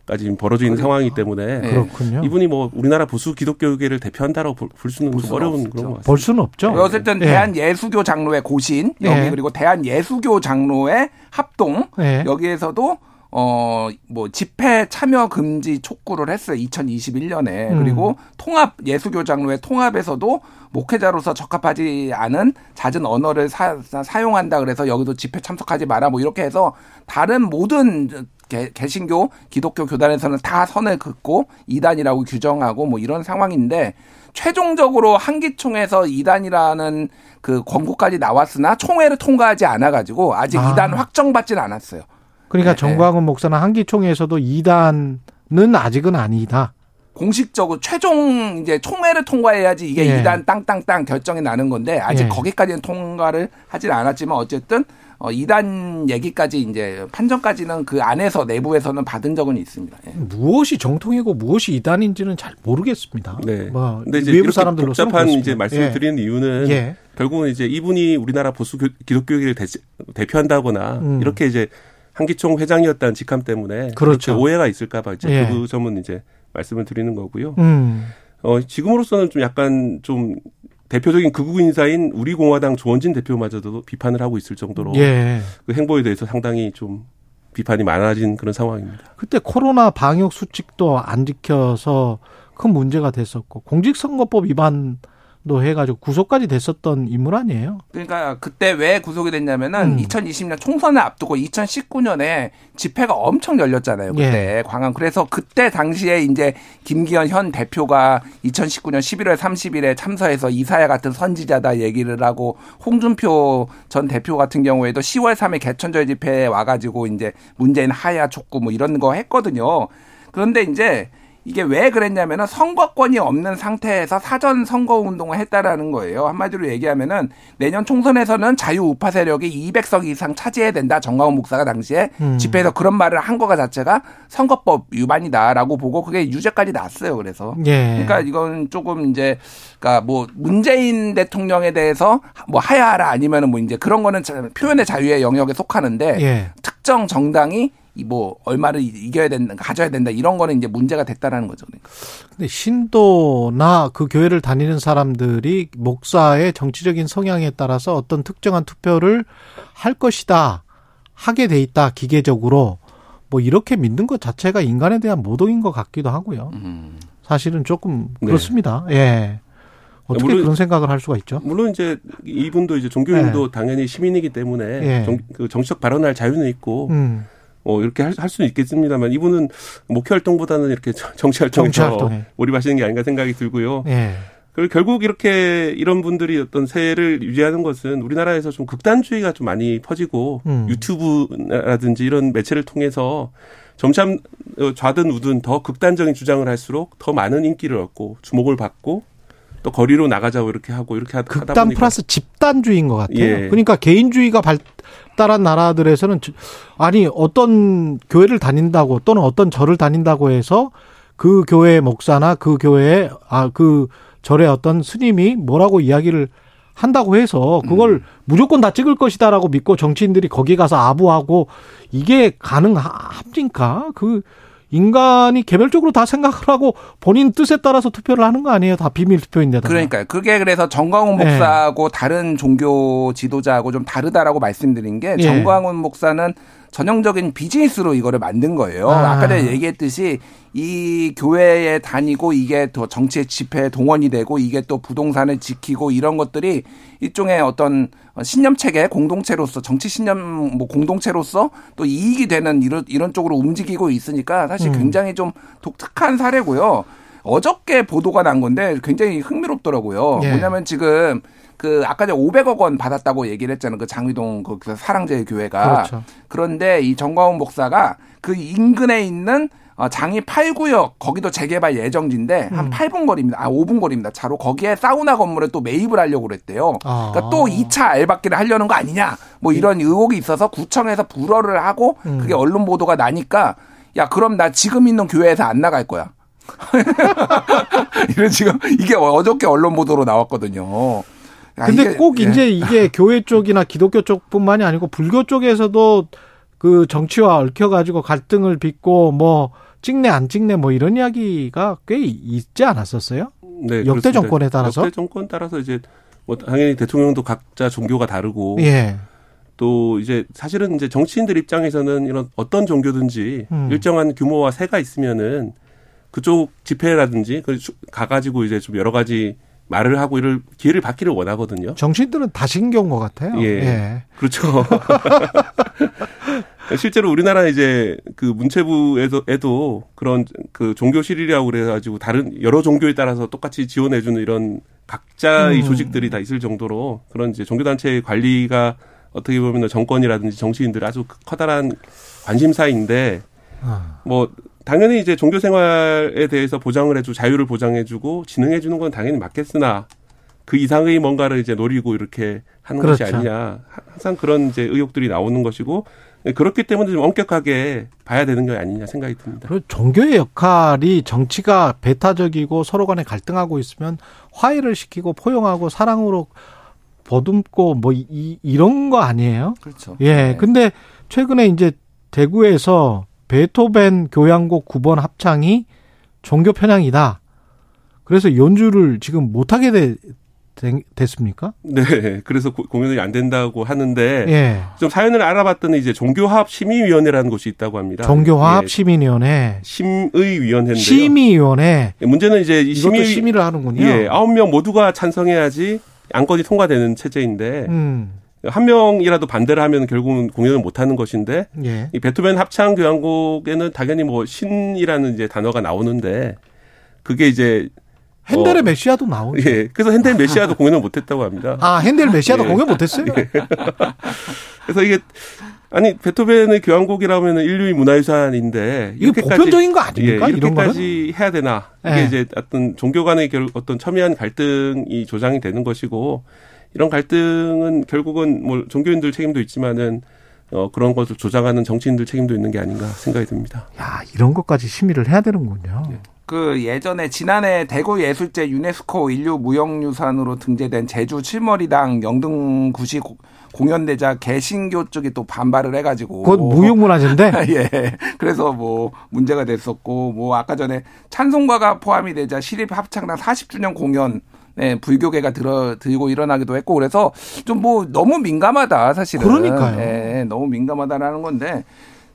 까지 벌어져 있는 상황이기 때문에 네. 그렇군요. 이분이 뭐 우리나라 보수 기독교계를 대표한다고 볼 수는 좀 어려운 없죠. 그런 것 같습니다. 볼 수는 없죠. 어쨌든 네. 대한 예수교 장로회 고신 여기 네. 그리고 대한 예수교 장로회 합동 네. 여기에서도 어, 뭐, 집회 참여 금지 촉구를 했어요. 2021년에. 음. 그리고 통합, 예수교 장로회 통합에서도 목회자로서 적합하지 않은 잦은 언어를 사, 사용한다 그래서 여기도 집회 참석하지 마라 뭐 이렇게 해서 다른 모든 개, 개신교 기독교 교단에서는 다 선을 긋고 이단이라고 규정하고 뭐 이런 상황인데 최종적으로 한기총에서 이단이라는 그 권고까지 나왔으나 총회를 통과하지 않아 가지고 아직 아. 이단 확정받지는 않았어요. 그러니까 네, 정광훈 네. 목사는 한기총에서도 이단은 아직은 아니다. 공식적으로 최종 이제 총회를 통과해야지 이게 예. 2단 땅땅땅 결정이 나는 건데 아직 예. 거기까지는 통과를 하질 않았지만 어쨌든 어, 이단 얘기까지 이제 판정까지는 그 안에서 내부에서는 받은 적은 있습니다. 예. 무엇이 정통이고 무엇이 이단인지는 잘 모르겠습니다. 네. 뭐 근데 이제 외부 사람들로 복잡한 이제 말씀을 예. 드리는 이유는 예. 결국은 이제 이분이 우리나라 보수 기독교계를 대, 표한다거나 음. 이렇게 이제 한기총 회장이었다는 직함 때문에 그렇죠. 오해가 있을까 봐 이제 예. 그 점은 이제 말씀을 드리는 거고요. 음. 어, 지금으로서는 좀 약간 좀 대표적인 극우 인사인 우리 공화당 조원진 대표마저도 비판을 하고 있을 정도로 예. 그 행보에 대해서 상당히 좀 비판이 많아진 그런 상황입니다. 그때 코로나 방역 수칙도 안 지켜서 큰 문제가 됐었고 공직선거법 위반 도 해가지고 구속까지 됐었던 인물 아니에요? 그러니까 그때 왜 구속이 됐냐면은 음. 2020년 총선을 앞두고 2019년에 집회가 엄청 열렸잖아요. 그때 예. 광안. 그래서 그때 당시에 이제 김기현 현 대표가 2019년 11월 30일에 참서해서 이사야 같은 선지자다 얘기를 하고 홍준표 전 대표 같은 경우에도 10월 3일 개천절 집회에 와가지고 이제 문재인 하야 촉구 뭐 이런 거 했거든요. 그런데 이제 이게 왜 그랬냐면은 선거권이 없는 상태에서 사전 선거 운동을 했다라는 거예요. 한마디로 얘기하면은 내년 총선에서는 자유 우파 세력이 200석 이상 차지해야 된다. 정광훈 목사가 당시에 음. 집회에서 그런 말을 한 거가 자체가 선거법 위반이다라고 보고 그게 유죄까지 났어요. 그래서 예. 그러니까 이건 조금 이제 그러니까 뭐 문재인 대통령에 대해서 뭐 하야하라 아니면은 뭐 이제 그런 거는 표현의 자유의 영역에 속하는데 예. 특정 정당이 이 뭐 얼마를 이겨야 된다, 가져야 된다 이런 거는 이제 문제가 됐다라는 거죠. 그러니까. 근데 신도나 그 교회를 다니는 사람들이 목사의 정치적인 성향에 따라서 어떤 특정한 투표를 할 것이다 하게 돼 있다 기계적으로 뭐 이렇게 믿는 것 자체가 인간에 대한 모독인 것 같기도 하고요. 음. 사실은 조금 네. 그렇습니다. 네. 예. 어떻게 물론, 그런 생각을 할 수가 있죠? 물론 이제 이분도 이제 종교인도 네. 당연히 시민이기 때문에 네. 정, 그 정치적 발언할 자유는 있고 음. 어, 이렇게 할, 할 수는 있겠습니다만 이분은 목회 활동보다는 이렇게 정치 활동에 정치 몰입하시는 게 아닌가 생각이 들고요. 예. 그리고 결국 이렇게 이런 분들이 어떤 세를 유지하는 것은 우리나라에서 좀 극단주의가 좀 많이 퍼지고 음. 유튜브라든지 이런 매체를 통해서 점점 좌든 우든 더 극단적인 주장을 할수록 더 많은 인기를 얻고 주목을 받고 또 거리로 나가자고 이렇게 하고 이렇게 하다 극단 보니까 플러스 집단주의인 것 같아요. 예. 그러니까 개인주의가 발달한 나라들에서는 아니 어떤 교회를 다닌다고 또는 어떤 절을 다닌다고 해서 그 교회 목사나 그 교회의 아 그 절의 어떤 스님이 뭐라고 이야기를 한다고 해서 그걸 음. 무조건 다 찍을 것이다라고 믿고 정치인들이 거기 가서 아부하고 이게 가능합니까? 그 인간이 개별적으로 다 생각을 하고 본인 뜻에 따라서 투표를 하는 거 아니에요? 다 비밀 투표인데다. 그러니까요. 그게 그래서 정광훈 네. 목사하고 네. 다른 종교 지도자하고 좀 다르다라고 말씀드린 게 네. 정광훈 목사는 전형적인 비즈니스로 이거를 만든 거예요. 아. 까 전에 얘기했듯이 이 교회에 다니고 이게 더 정치의 집회에 동원이 되고 이게 또 부동산을 지키고 이런 것들이 일종의 어떤 신념 체계 공동체로서 정치 신념 뭐 공동체로서 또 이익이 되는 이런 이런 쪽으로 움직이고 있으니까 사실 음. 굉장히 좀 독특한 사례고요. 어저께 보도가 난 건데 굉장히 흥미롭더라고요. 예. 뭐냐면 지금 그 아까 전에 500억 원 받았다고 얘기를 했잖아요. 그 장위동 그 사랑제 교회가. 그렇죠. 그런데 이 정광훈 목사가 그 인근에 있는 어, 장이 8구역 거기도 재개발 예정지인데 한 8분 음. 거리입니다. 아 5분 거리입니다. 차로 거기에 사우나 건물에 또 매입을 하려고 그랬대요. 아. 그러니까 또 2차 알바끼를 하려는 거 아니냐. 뭐 이런 의혹이 있어서 구청에서 불허를 하고 음. 그게 언론 보도가 나니까 야 그럼 나 지금 있는 교회에서 안 나갈 거야. 이런 지금 이게 어저께 언론 보도로 나왔거든요. 야, 근데 이게, 꼭 예. 이제 이게 교회 쪽이나 기독교 쪽뿐만이 아니고 불교 쪽에서도 그 정치와 얽혀가지고 갈등을 빚고 뭐 찍네 안 찍네 뭐 이런 이야기가 꽤 있지 않았었어요? 네, 역대 그렇습니다. 정권에 따라서 역대 정권 따라서 이제 뭐 당연히 대통령도 각자 종교가 다르고 예. 또 이제 사실은 이제 정치인들 입장에서는 이런 어떤 종교든지 음. 일정한 규모와 세가 있으면은 그쪽 집회라든지 그 가가지고 이제 좀 여러 가지 말을 하고 이럴 기회를 받기를 원하거든요. 정치인들은 다 신경 것 같아요. 예. 예. 그렇죠. 실제로 우리나라 이제 그 문체부에도 그런 그 종교실이라고 그래가지고 다른 여러 종교에 따라서 똑같이 지원해주는 이런 각자의 음. 조직들이 다 있을 정도로 그런 이제 종교단체 관리가 어떻게 보면 정권이라든지 정치인들 아주 커다란 관심사인데 아. 뭐 당연히 이제 종교 생활에 대해서 보장을 해주고 자유를 보장해주고 진흥해주는 건 당연히 맞겠으나 그 이상의 뭔가를 이제 노리고 이렇게 하는 그렇죠. 것이 아니냐. 항상 그런 이제 의혹들이 나오는 것이고 그렇기 때문에 좀 엄격하게 봐야 되는 게 아니냐 생각이 듭니다. 그리고 종교의 역할이 정치가 배타적이고 서로 간에 갈등하고 있으면 화해를 시키고 포용하고 사랑으로 보듬고 뭐 이, 이런 거 아니에요? 그렇죠. 예. 네. 근데 최근에 이제 대구에서 베토벤 교향곡 9번 합창이 종교 편향이다. 그래서 연주를 지금 못하게 돼, 됐습니까? 네, 그래서 공연이 안 된다고 하는데 예. 좀 사연을 알아봤더니 이제 종교화합 심의위원회라는 곳이 있다고 합니다. 종교화합 예. 심의위원회, 심의위원회인데요. 심의위원회. 예, 문제는 이제 이 심의 심의를 하는군요. 예, 아홉 명 모두가 찬성해야지 안건이 통과되는 체제인데 음. 한 명이라도 반대를 하면 결국은 공연을 못 하는 것인데 예. 이 베토벤 합창 교향곡에는 당연히 뭐 신이라는 이제 단어가 나오는데 그게 이제 핸델의 어, 메시아도 나오죠. 예. 그래서 핸델 메시아도 공연을 못 했다고 합니다. 아, 핸델 메시아도 예. 공연 못 했어요? 예. 그래서 이게 아니 베토벤의 교향곡이라면 인류의 문화유산인데 이게 보편적인 거 아닙니까? 예, 이렇게까지 해야 되나? 이게 예. 이제 어떤 종교 간의 결, 어떤 첨예한 갈등이 조장이 되는 것이고 이런 갈등은 결국은 뭐 종교인들 책임도 있지만은 어, 그런 것을 조장하는 정치인들 책임도 있는 게 아닌가 생각이 듭니다. 야, 이런 것까지 심의를 해야 되는군요. 예. 그 예전에 지난해 대구 예술제 유네스코 인류 무형유산으로 등재된 제주 칠머리당 영등구시 공연대자 개신교 쪽이 또 반발을 해가지고. 그건 무형문화재인데? 예. 그래서 뭐 문제가 됐었고 뭐 아까 전에 찬송가가 포함이 되자 시립 합창단 40주년 공연 네, 불교계가 들어 들고 일어나기도 했고 그래서 좀 뭐 너무 민감하다 사실은. 그러니까요. 예, 너무 민감하다라는 건데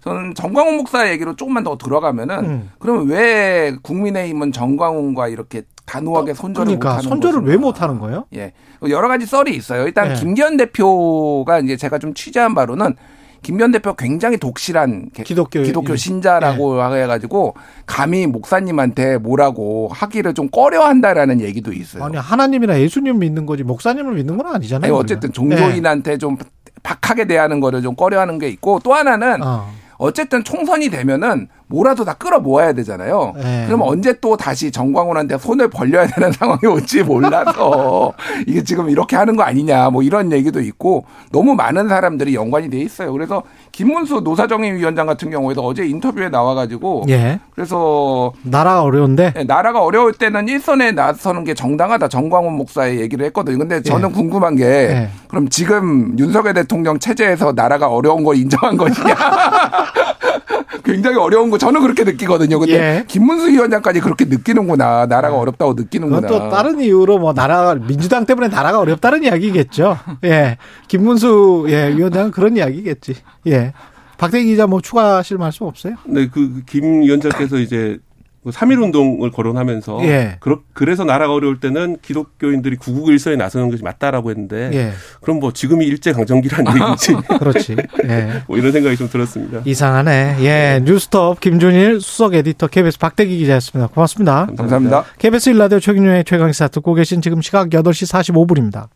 저는 정광훈 목사 얘기로 조금만 더 들어가면은 음. 그러면 왜 국민의힘은 정광훈과 이렇게 단호하게 손절을 그러니까 못하는 손절을 왜 못하는 거예요? 예, 여러 가지 썰이 있어요. 일단 예. 김기현 대표가 이제 제가 좀 취재한 바로는 김기현 대표 굉장히 독실한 기독교, 기독교 신자라고 예. 해가지고 감히 목사님한테 뭐라고 하기를 좀 꺼려한다라는 얘기도 있어요. 아니 하나님이나 예수님 믿는 거지 목사님을 믿는 건 아니잖아요. 아니, 어쨌든 종교인한테 예. 좀 박하게 대하는 거를 좀 꺼려하는 게 있고 또 하나는 어. 어쨌든 총선이 되면은 뭐라도 다 끌어 모아야 되잖아요. 네. 그럼 언제 또 다시 정광훈한테 손을 벌려야 되는 상황이 올지 몰라서 이게 지금 이렇게 하는 거 아니냐 뭐 이런 얘기도 있고 너무 많은 사람들이 연관이 돼 있어요. 그래서 김문수 노사정의 위원장 같은 경우에도 어제 인터뷰에 나와가지고 예. 그래서 나라가 어려운데 네, 나라가 어려울 때는 일선에 나서는 게 정당하다 정광훈 목사의 얘기를 했거든요. 근데 저는 예. 궁금한 게 예. 그럼 지금 윤석열 대통령 체제에서 나라가 어려운 걸 인정한 것이냐? 굉장히 어려운 거 저는 그렇게 느끼거든요. 근데 예. 김문수 위원장까지 그렇게 느끼는구나. 나라가 네. 어렵다고 느끼는구나. 또 다른 이유로 뭐 나라 민주당 때문에 나라가 어렵다는 이야기겠죠. 예. 김문수 예, 위원장은 그런 이야기겠지. 예. 박대기 기자 뭐 추가하실 말씀 없어요? 네, 그 김 위원장께서 이제 3.1그 운동을 거론하면서 예. 그러, 그래서 나라가 어려울 때는 기독교인들이 구국 일서에 나서는 것이 맞다라고 했는데 예. 그럼 뭐 지금이 일제 강점기라는 얘기지. 그렇지. 예. 뭐 이런 생각이 좀 들었습니다. 이상하네. 예. 뉴스톱 김준일 수석 에디터 KBS 박대기 기자였습니다. 고맙습니다. 감사합니다. KBS 일라디오 최경영의 최강시사 듣고 계신 지금 시각 8시 45분입니다.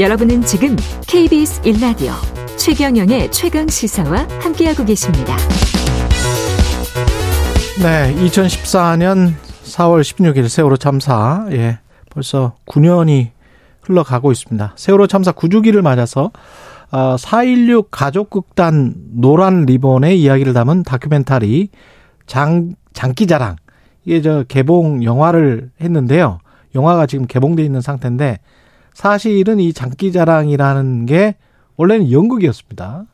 여러분은 지금 KBS 일라디오 최경영의 최강 시사와 함께하고 계십니다. 네, 2014년 4월 16일 세월호 참사, 예, 벌써 9년이 흘러가고 있습니다. 세월호 참사 9주기를 맞아서 어, 4.16 가족극단 노란 리본의 이야기를 담은 다큐멘터리 장, 장기자랑. 이게 저 개봉 영화를 했는데요. 영화가 지금 개봉돼 있는 상태인데 사실은 이 장기자랑이라는 게 원래는 연극이었습니다.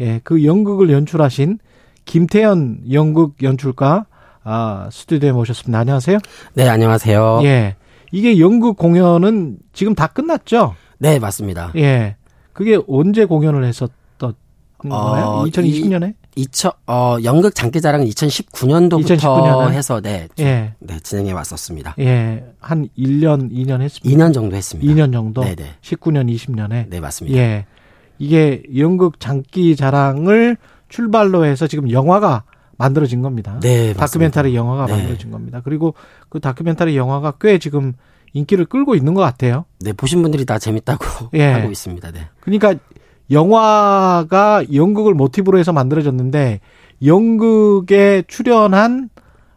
예, 그 연극을 연출하신 김태현 연극 연출가 아, 스튜디오에 모셨습니다. 안녕하세요. 네, 안녕하세요. 예. 이게 연극 공연은 지금 다 끝났죠? 네, 맞습니다. 예. 그게 언제 공연을 했었던 어, 2020년에? 2000, 어, 연극 장기자랑은 2019년도부터 2019년에? 해서 네, 예. 네, 진행해 왔었습니다. 예. 한 1년, 2년 했습니다. 2년 정도 했습니다. 2년 정도? 네 네. 19년, 20년에? 네, 맞습니다. 예. 이게 연극 장기자랑을 출발로 해서 지금 영화가 만들어진 겁니다. 네, 다큐멘터리 영화가 네. 만들어진 겁니다. 그리고 그 다큐멘터리 영화가 꽤 지금 인기를 끌고 있는 것 같아요. 네, 보신 분들이 다 재밌다고 예. 하고 있습니다. 네. 그러니까 영화가 연극을 모티브로 해서 만들어졌는데 연극에 출연한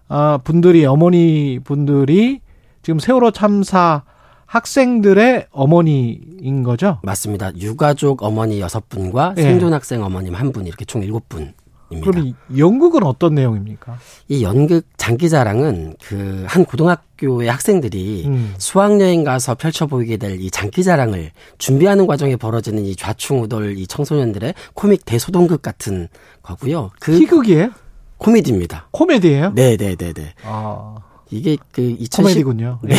어, 분들이 어머니 분들이 지금 세월호 참사 학생들의 어머니인 거죠? 맞습니다. 유가족 어머니 여섯 분과 예. 생존 학생 어머님 한 분 이렇게 총 일곱 분. 그럼 연극은 어떤 내용입니까? 이 연극 장기자랑은 그 한 고등학교의 학생들이 음. 수학여행 가서 펼쳐 보이게 될 이 장기자랑을 준비하는 과정에 벌어지는 이 좌충우돌 이 청소년들의 코믹 대소동극 같은 거고요. 그 희극이에요? 코미디입니다. 코미디예요? 네, 네, 네, 네. 아. 이게 그 2010. 코미디군요. 네.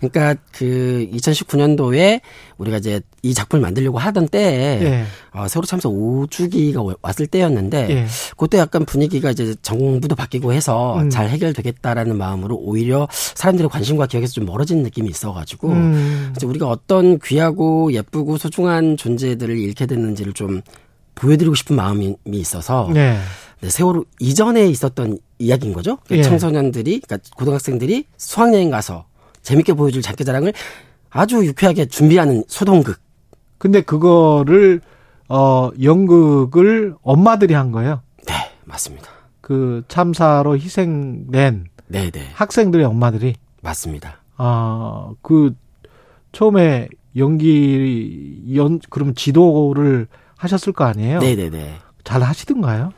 그러니까 그 2019년도에 우리가 이제 이 작품을 만들려고 하던 때에 네. 어, 세월호 참사 5주기가 왔을 때였는데 네. 그때 약간 분위기가 이제 정부도 바뀌고 해서 음. 잘 해결되겠다라는 마음으로 오히려 사람들의 관심과 기억에서 좀 멀어지는 느낌이 있어가지고 음. 이제 우리가 어떤 귀하고 예쁘고 소중한 존재들을 잃게 됐는지를 좀 보여드리고 싶은 마음이 있어서 네. 네, 세월호 이전에 있었던 이야기인 거죠. 그러니까 예. 청소년들이, 그러니까 고등학생들이 수학여행 가서 재밌게 보여줄 장기자랑을 아주 유쾌하게 준비하는 소동극. 근데 그거를 어 연극을 엄마들이 한 거예요. 네, 맞습니다. 그 참사로 희생된 네네. 네. 학생들의 엄마들이 맞습니다. 아, 그 처음에 연기 연 그러면 지도를 하셨을 거 아니에요? 네 네네. 네, 네. 잘 하시던가요?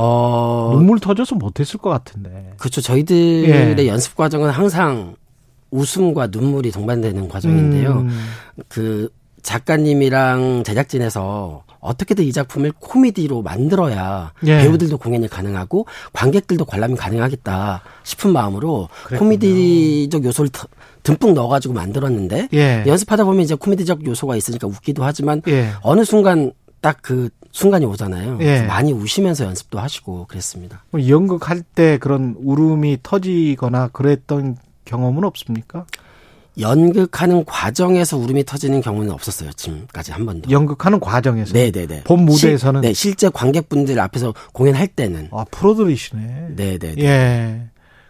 어 눈물 터져서 못했을 것 같은데. 그렇죠. 저희들의 예. 연습 과정은 항상 웃음과 눈물이 동반되는 과정인데요. 음. 그 작가님이랑 제작진에서 어떻게든 이 작품을 코미디로 만들어야 예. 배우들도 공연이 가능하고 관객들도 관람이 가능하겠다 싶은 마음으로 그랬군요. 코미디적 요소를 듬뿍 넣어가지고 만들었는데 예. 연습하다 보면 이제 코미디적 요소가 있으니까 웃기도 하지만 예. 어느 순간 딱 그 순간이 오잖아요. 예. 많이 우시면서 연습도 하시고 그랬습니다. 연극할 때 그런 울음이 터지거나 그랬던 경험은 없습니까? 연극하는 과정에서 울음이 터지는 경우는 없었어요. 지금까지 한 번도. 연극하는 과정에서? 네 네 네. 본 무대에서는? 실, 네, 실제 관객분들 앞에서 공연할 때는. 아, 프로들이시네. 네 네. 예.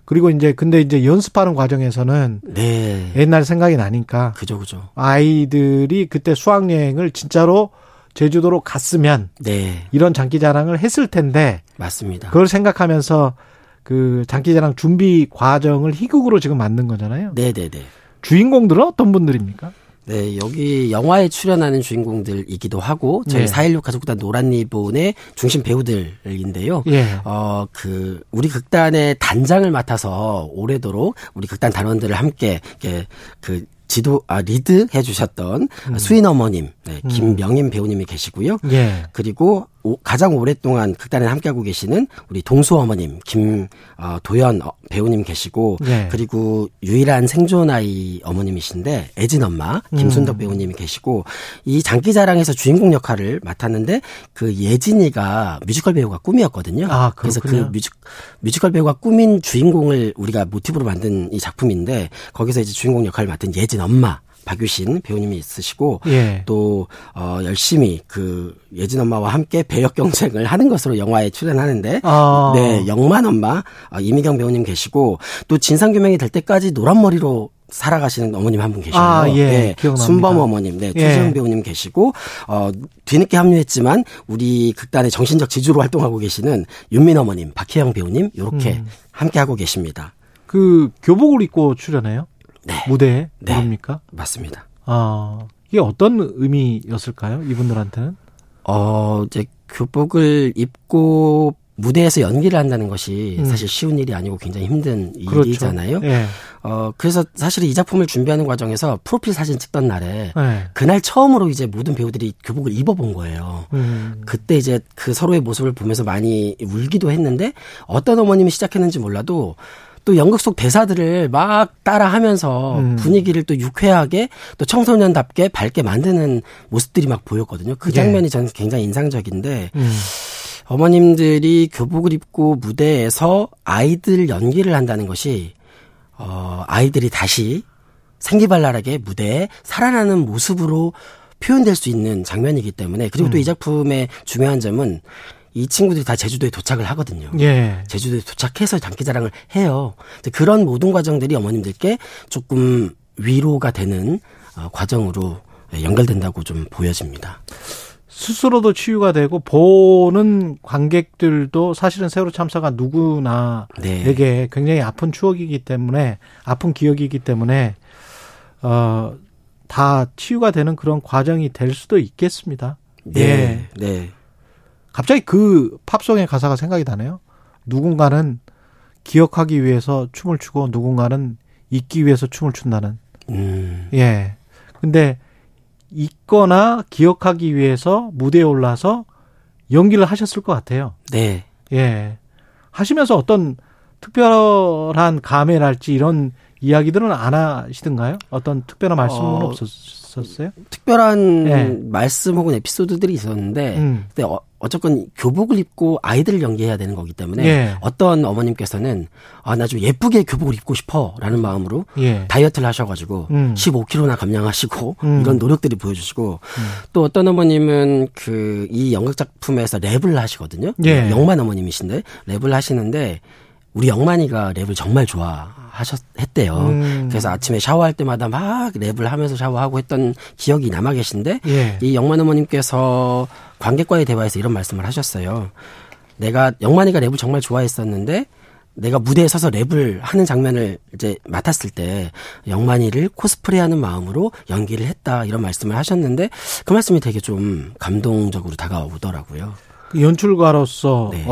그리고 이제 근데 이제 연습하는 과정에서는 네. 옛날 생각이 나니까 그죠 그죠. 아이들이 그때 수학 여행을 진짜로 제주도로 갔으면 네. 이런 장기 자랑을 했을 텐데 맞습니다. 그걸 생각하면서 그 장기 자랑 준비 과정을 희극으로 지금 만든 거잖아요. 네, 네, 네. 주인공들은 어떤 분들입니까? 네, 여기 영화에 출연하는 주인공들이기도 하고 저희 네. 4.16 가족단 노란 리본의 중심 배우들인데요. 예. 어, 그 우리 극단의 단장을 맡아서 오래도록 우리 극단 단원들을 함께 이렇게 그 지도 아 리드 해주셨던 음. 수인 어머님 네, 음. 김명임 배우님이 계시고요. 예. 그리고 오, 가장 오랫동안 극단에 함께하고 계시는 우리 동수 어머님 김도연 어, 배우님 계시고 예. 그리고 유일한 생존 아이 어머님이신데 애진 엄마 김순덕 음. 배우님이 계시고 이 장기자랑에서 주인공 역할을 맡았는데 그 예진이가 뮤지컬 배우가 꿈이었거든요. 아, 그래서 그 뮤직, 뮤지컬 배우가 꿈인 주인공을 우리가 모티브로 만든 이 작품인데 거기서 이제 주인공 역할을 맡은 예진 엄마 박유신 배우님이 있으시고 예. 또 어, 열심히 그 예진 엄마와 함께 배역 경쟁을 하는 것으로 영화에 출연하는데 아. 네 영만 엄마 어, 이미경 배우님 계시고 또 진상 규명이 될 때까지 노란 머리로 살아가시는 어머님 한 분 계시고요. 아, 예. 네, 순범 어머님, 네, 최수영 예. 배우님 계시고 어 뒤늦게 합류했지만 우리 극단의 정신적 지주로 활동하고 계시는 윤민 어머님, 박혜영 배우님 이렇게 음. 함께 하고 계십니다. 그 교복을 입고 출연해요? 네. 무대에 네. 모릅니까? 맞습니다. 아 이게 어떤 의미였을까요? 이분들한테는? 어 이제 교복을 입고 무대에서 연기를 한다는 것이 음. 사실 쉬운 일이 아니고 굉장히 힘든 그렇죠. 일이잖아요. 예. 어 그래서 사실 이 작품을 준비하는 과정에서 프로필 사진 찍던 날에 예. 그날 처음으로 이제 모든 배우들이 교복을 입어본 거예요. 음. 그때 이제 그 서로의 모습을 보면서 많이 울기도 했는데 어떤 어머님이 시작했는지 몰라도 또 연극 속 대사들을 막 따라하면서 음. 분위기를 또 유쾌하게 또 청소년답게 밝게 만드는 모습들이 막 보였거든요. 그 네. 장면이 네. 저는 굉장히 인상적인데 음. 어머님들이 교복을 입고 무대에서 아이들 연기를 한다는 것이 어 아이들이 다시 생기발랄하게 무대에 살아나는 모습으로 표현될 수 있는 장면이기 때문에 그리고 음. 또이 작품의 중요한 점은 이 친구들이 다 제주도에 도착을 하거든요. 예. 제주도에 도착해서 장기자랑을 해요. 그런 모든 과정들이 어머님들께 조금 위로가 되는 어, 과정으로 연결된다고 좀 보여집니다. 스스로도 치유가 되고 보는 관객들도 사실은 세월호 참사가 누구나에게 네. 굉장히 아픈 추억이기 때문에 아픈 기억이기 때문에 어, 다 치유가 되는 그런 과정이 될 수도 있겠습니다. 네. 예. 네. 갑자기 그 팝송의 가사가 생각이 나네요. 누군가는 기억하기 위해서 춤을 추고 누군가는 잊기 위해서 춤을 춘다는. 음. 예. 근데 잊거나 기억하기 위해서 무대에 올라서 연기를 하셨을 것 같아요. 네. 예. 하시면서 어떤 특별한 감회랄지 이런 이야기들은 안 하시던가요? 어떤 특별한 말씀은 어, 없었어요? 특별한 네. 말씀 혹은 에피소드들이 있었는데, 음. 근데 어, 어쨌건 교복을 입고 아이들을 연기해야 되는 거기 때문에 예. 어떤 어머님께서는 아, 나 좀 예쁘게 교복을 입고 싶어 라는 마음으로 예. 다이어트를 하셔가지고 음. 15kg나 감량하시고 음. 이런 노력들이 보여주시고 음. 또 어떤 어머님은 그 이 연극 작품에서 랩을 하시거든요. 예. 영만 어머님이신데 랩을 하시는데 우리 영만이가 랩을 정말 좋아 하셨 했대요. 음. 그래서 아침에 샤워할 때마다 막 랩을 하면서 샤워하고 했던 기억이 남아 계신데 예. 이 영만 어머님께서 관객과의 대화에서 이런 말씀을 하셨어요. 내가 영만이가 랩을 정말 좋아했었는데 내가 무대에 서서 랩을 하는 장면을 이제 맡았을 때 영만이를 코스프레하는 마음으로 연기를 했다 이런 말씀을 하셨는데 그 말씀이 되게 좀 감동적으로 다가오더라고요. 그 연출가로서 네.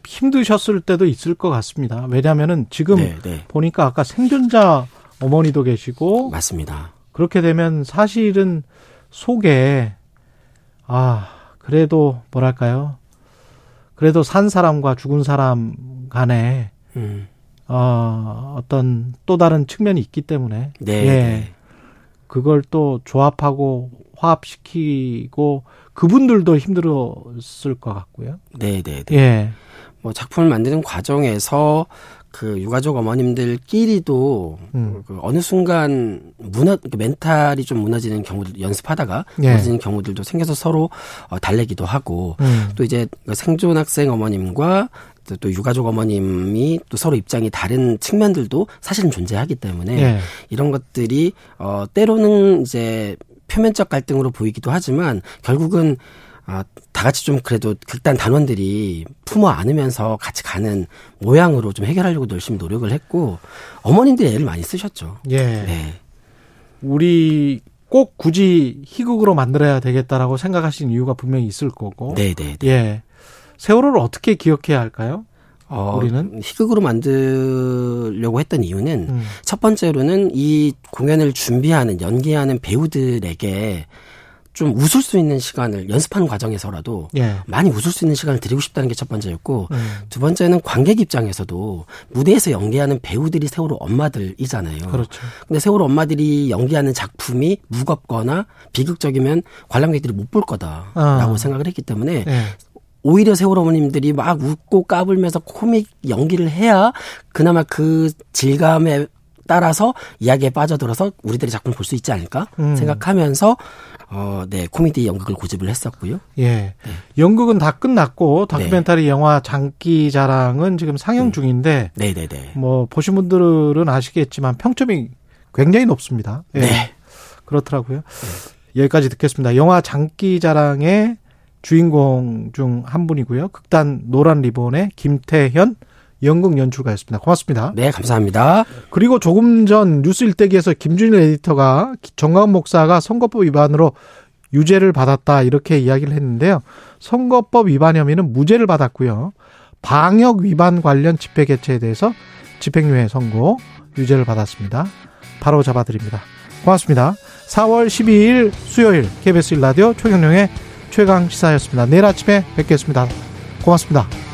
어, 힘드셨을 때도 있을 것 같습니다. 왜냐하면은 지금 네, 네. 보니까 아까 생존자 어머니도 계시고 맞습니다. 그렇게 되면 사실은 속에 아 그래도 뭐랄까요? 그래도 산 사람과 죽은 사람 간에 음. 어, 어떤 또 다른 측면이 있기 때문에 네, 예. 네. 그걸 또 조합하고 화합시키고 그분들도 힘들었을 것 같고요. 네, 네, 네. 예. 뭐 작품을 만드는 과정에서 그 유가족 어머님들끼리도 음. 그 어느 순간 무너 그 멘탈이 좀 무너지는 경우들 연습하다가 예. 무너지는 경우들도 생겨서 서로 어, 달래기도 하고 음. 또 이제 그 생존 학생 어머님과 또 유가족 어머님이 또 서로 입장이 다른 측면들도 사실은 존재하기 때문에 예. 이런 것들이 어 때로는 이제 표면적 갈등으로 보이기도 하지만 결국은 아, 다 같이 좀 그래도 극단 단원들이 품어 안으면서 같이 가는 모양으로 좀 해결하려고 열심히 노력을 했고 어머님들이 애를 많이 쓰셨죠. 예. 네. 우리 꼭 굳이 희극으로 만들어야 되겠다라고 생각하신 이유가 분명히 있을 거고. 네, 네. 네. 예. 세월호를 어떻게 기억해야 할까요? 어, 우리는 희극으로 만들려고 했던 이유는 음. 첫 번째로는 이 공연을 준비하는 연기하는 배우들에게 좀 웃을 수 있는 시간을 연습하는 과정에서라도 예. 많이 웃을 수 있는 시간을 드리고 싶다는 게 첫 번째였고 음. 두 번째는 관객 입장에서도 무대에서 연기하는 배우들이 세월호 엄마들이잖아요. 그렇죠. 근데 세월호 엄마들이 연기하는 작품이 무겁거나 비극적이면 관람객들이 못 볼 거다라고 아. 생각을 했기 때문에 예. 오히려 세월호 어머님들이 막 웃고 까불면서 코믹 연기를 해야 그나마 그 질감에 따라서 이야기에 빠져들어서 우리들의 작품 볼 수 있지 않을까 음. 생각하면서 어, 네, 코미디 연극을 고집을 했었고요. 예. 네. 연극은 다 끝났고 다큐멘터리 네. 영화 장기 자랑은 지금 상영 음. 중인데 네, 네, 네. 뭐 보신 분들은 아시겠지만 평점이 굉장히 높습니다. 예. 네. 그렇더라고요. 네. 여기까지 듣겠습니다. 영화 장기 자랑의 주인공 중 한 분이고요. 극단 노란 리본의 김태현 연극 연출가였습니다. 고맙습니다. 네, 감사합니다. 그리고 조금 전 뉴스 일대기에서 김준일 에디터가 정광훈 목사가 선거법 위반으로 유죄를 받았다 이렇게 이야기를 했는데요. 선거법 위반 혐의는 무죄를 받았고요. 방역 위반 관련 집회 개최에 대해서 집행유예 선고 유죄를 받았습니다. 바로 잡아드립니다. 고맙습니다. 4월 12일 수요일 KBS 1라디오 최경령의 최강 시사였습니다. 내일 아침에 뵙겠습니다. 고맙습니다.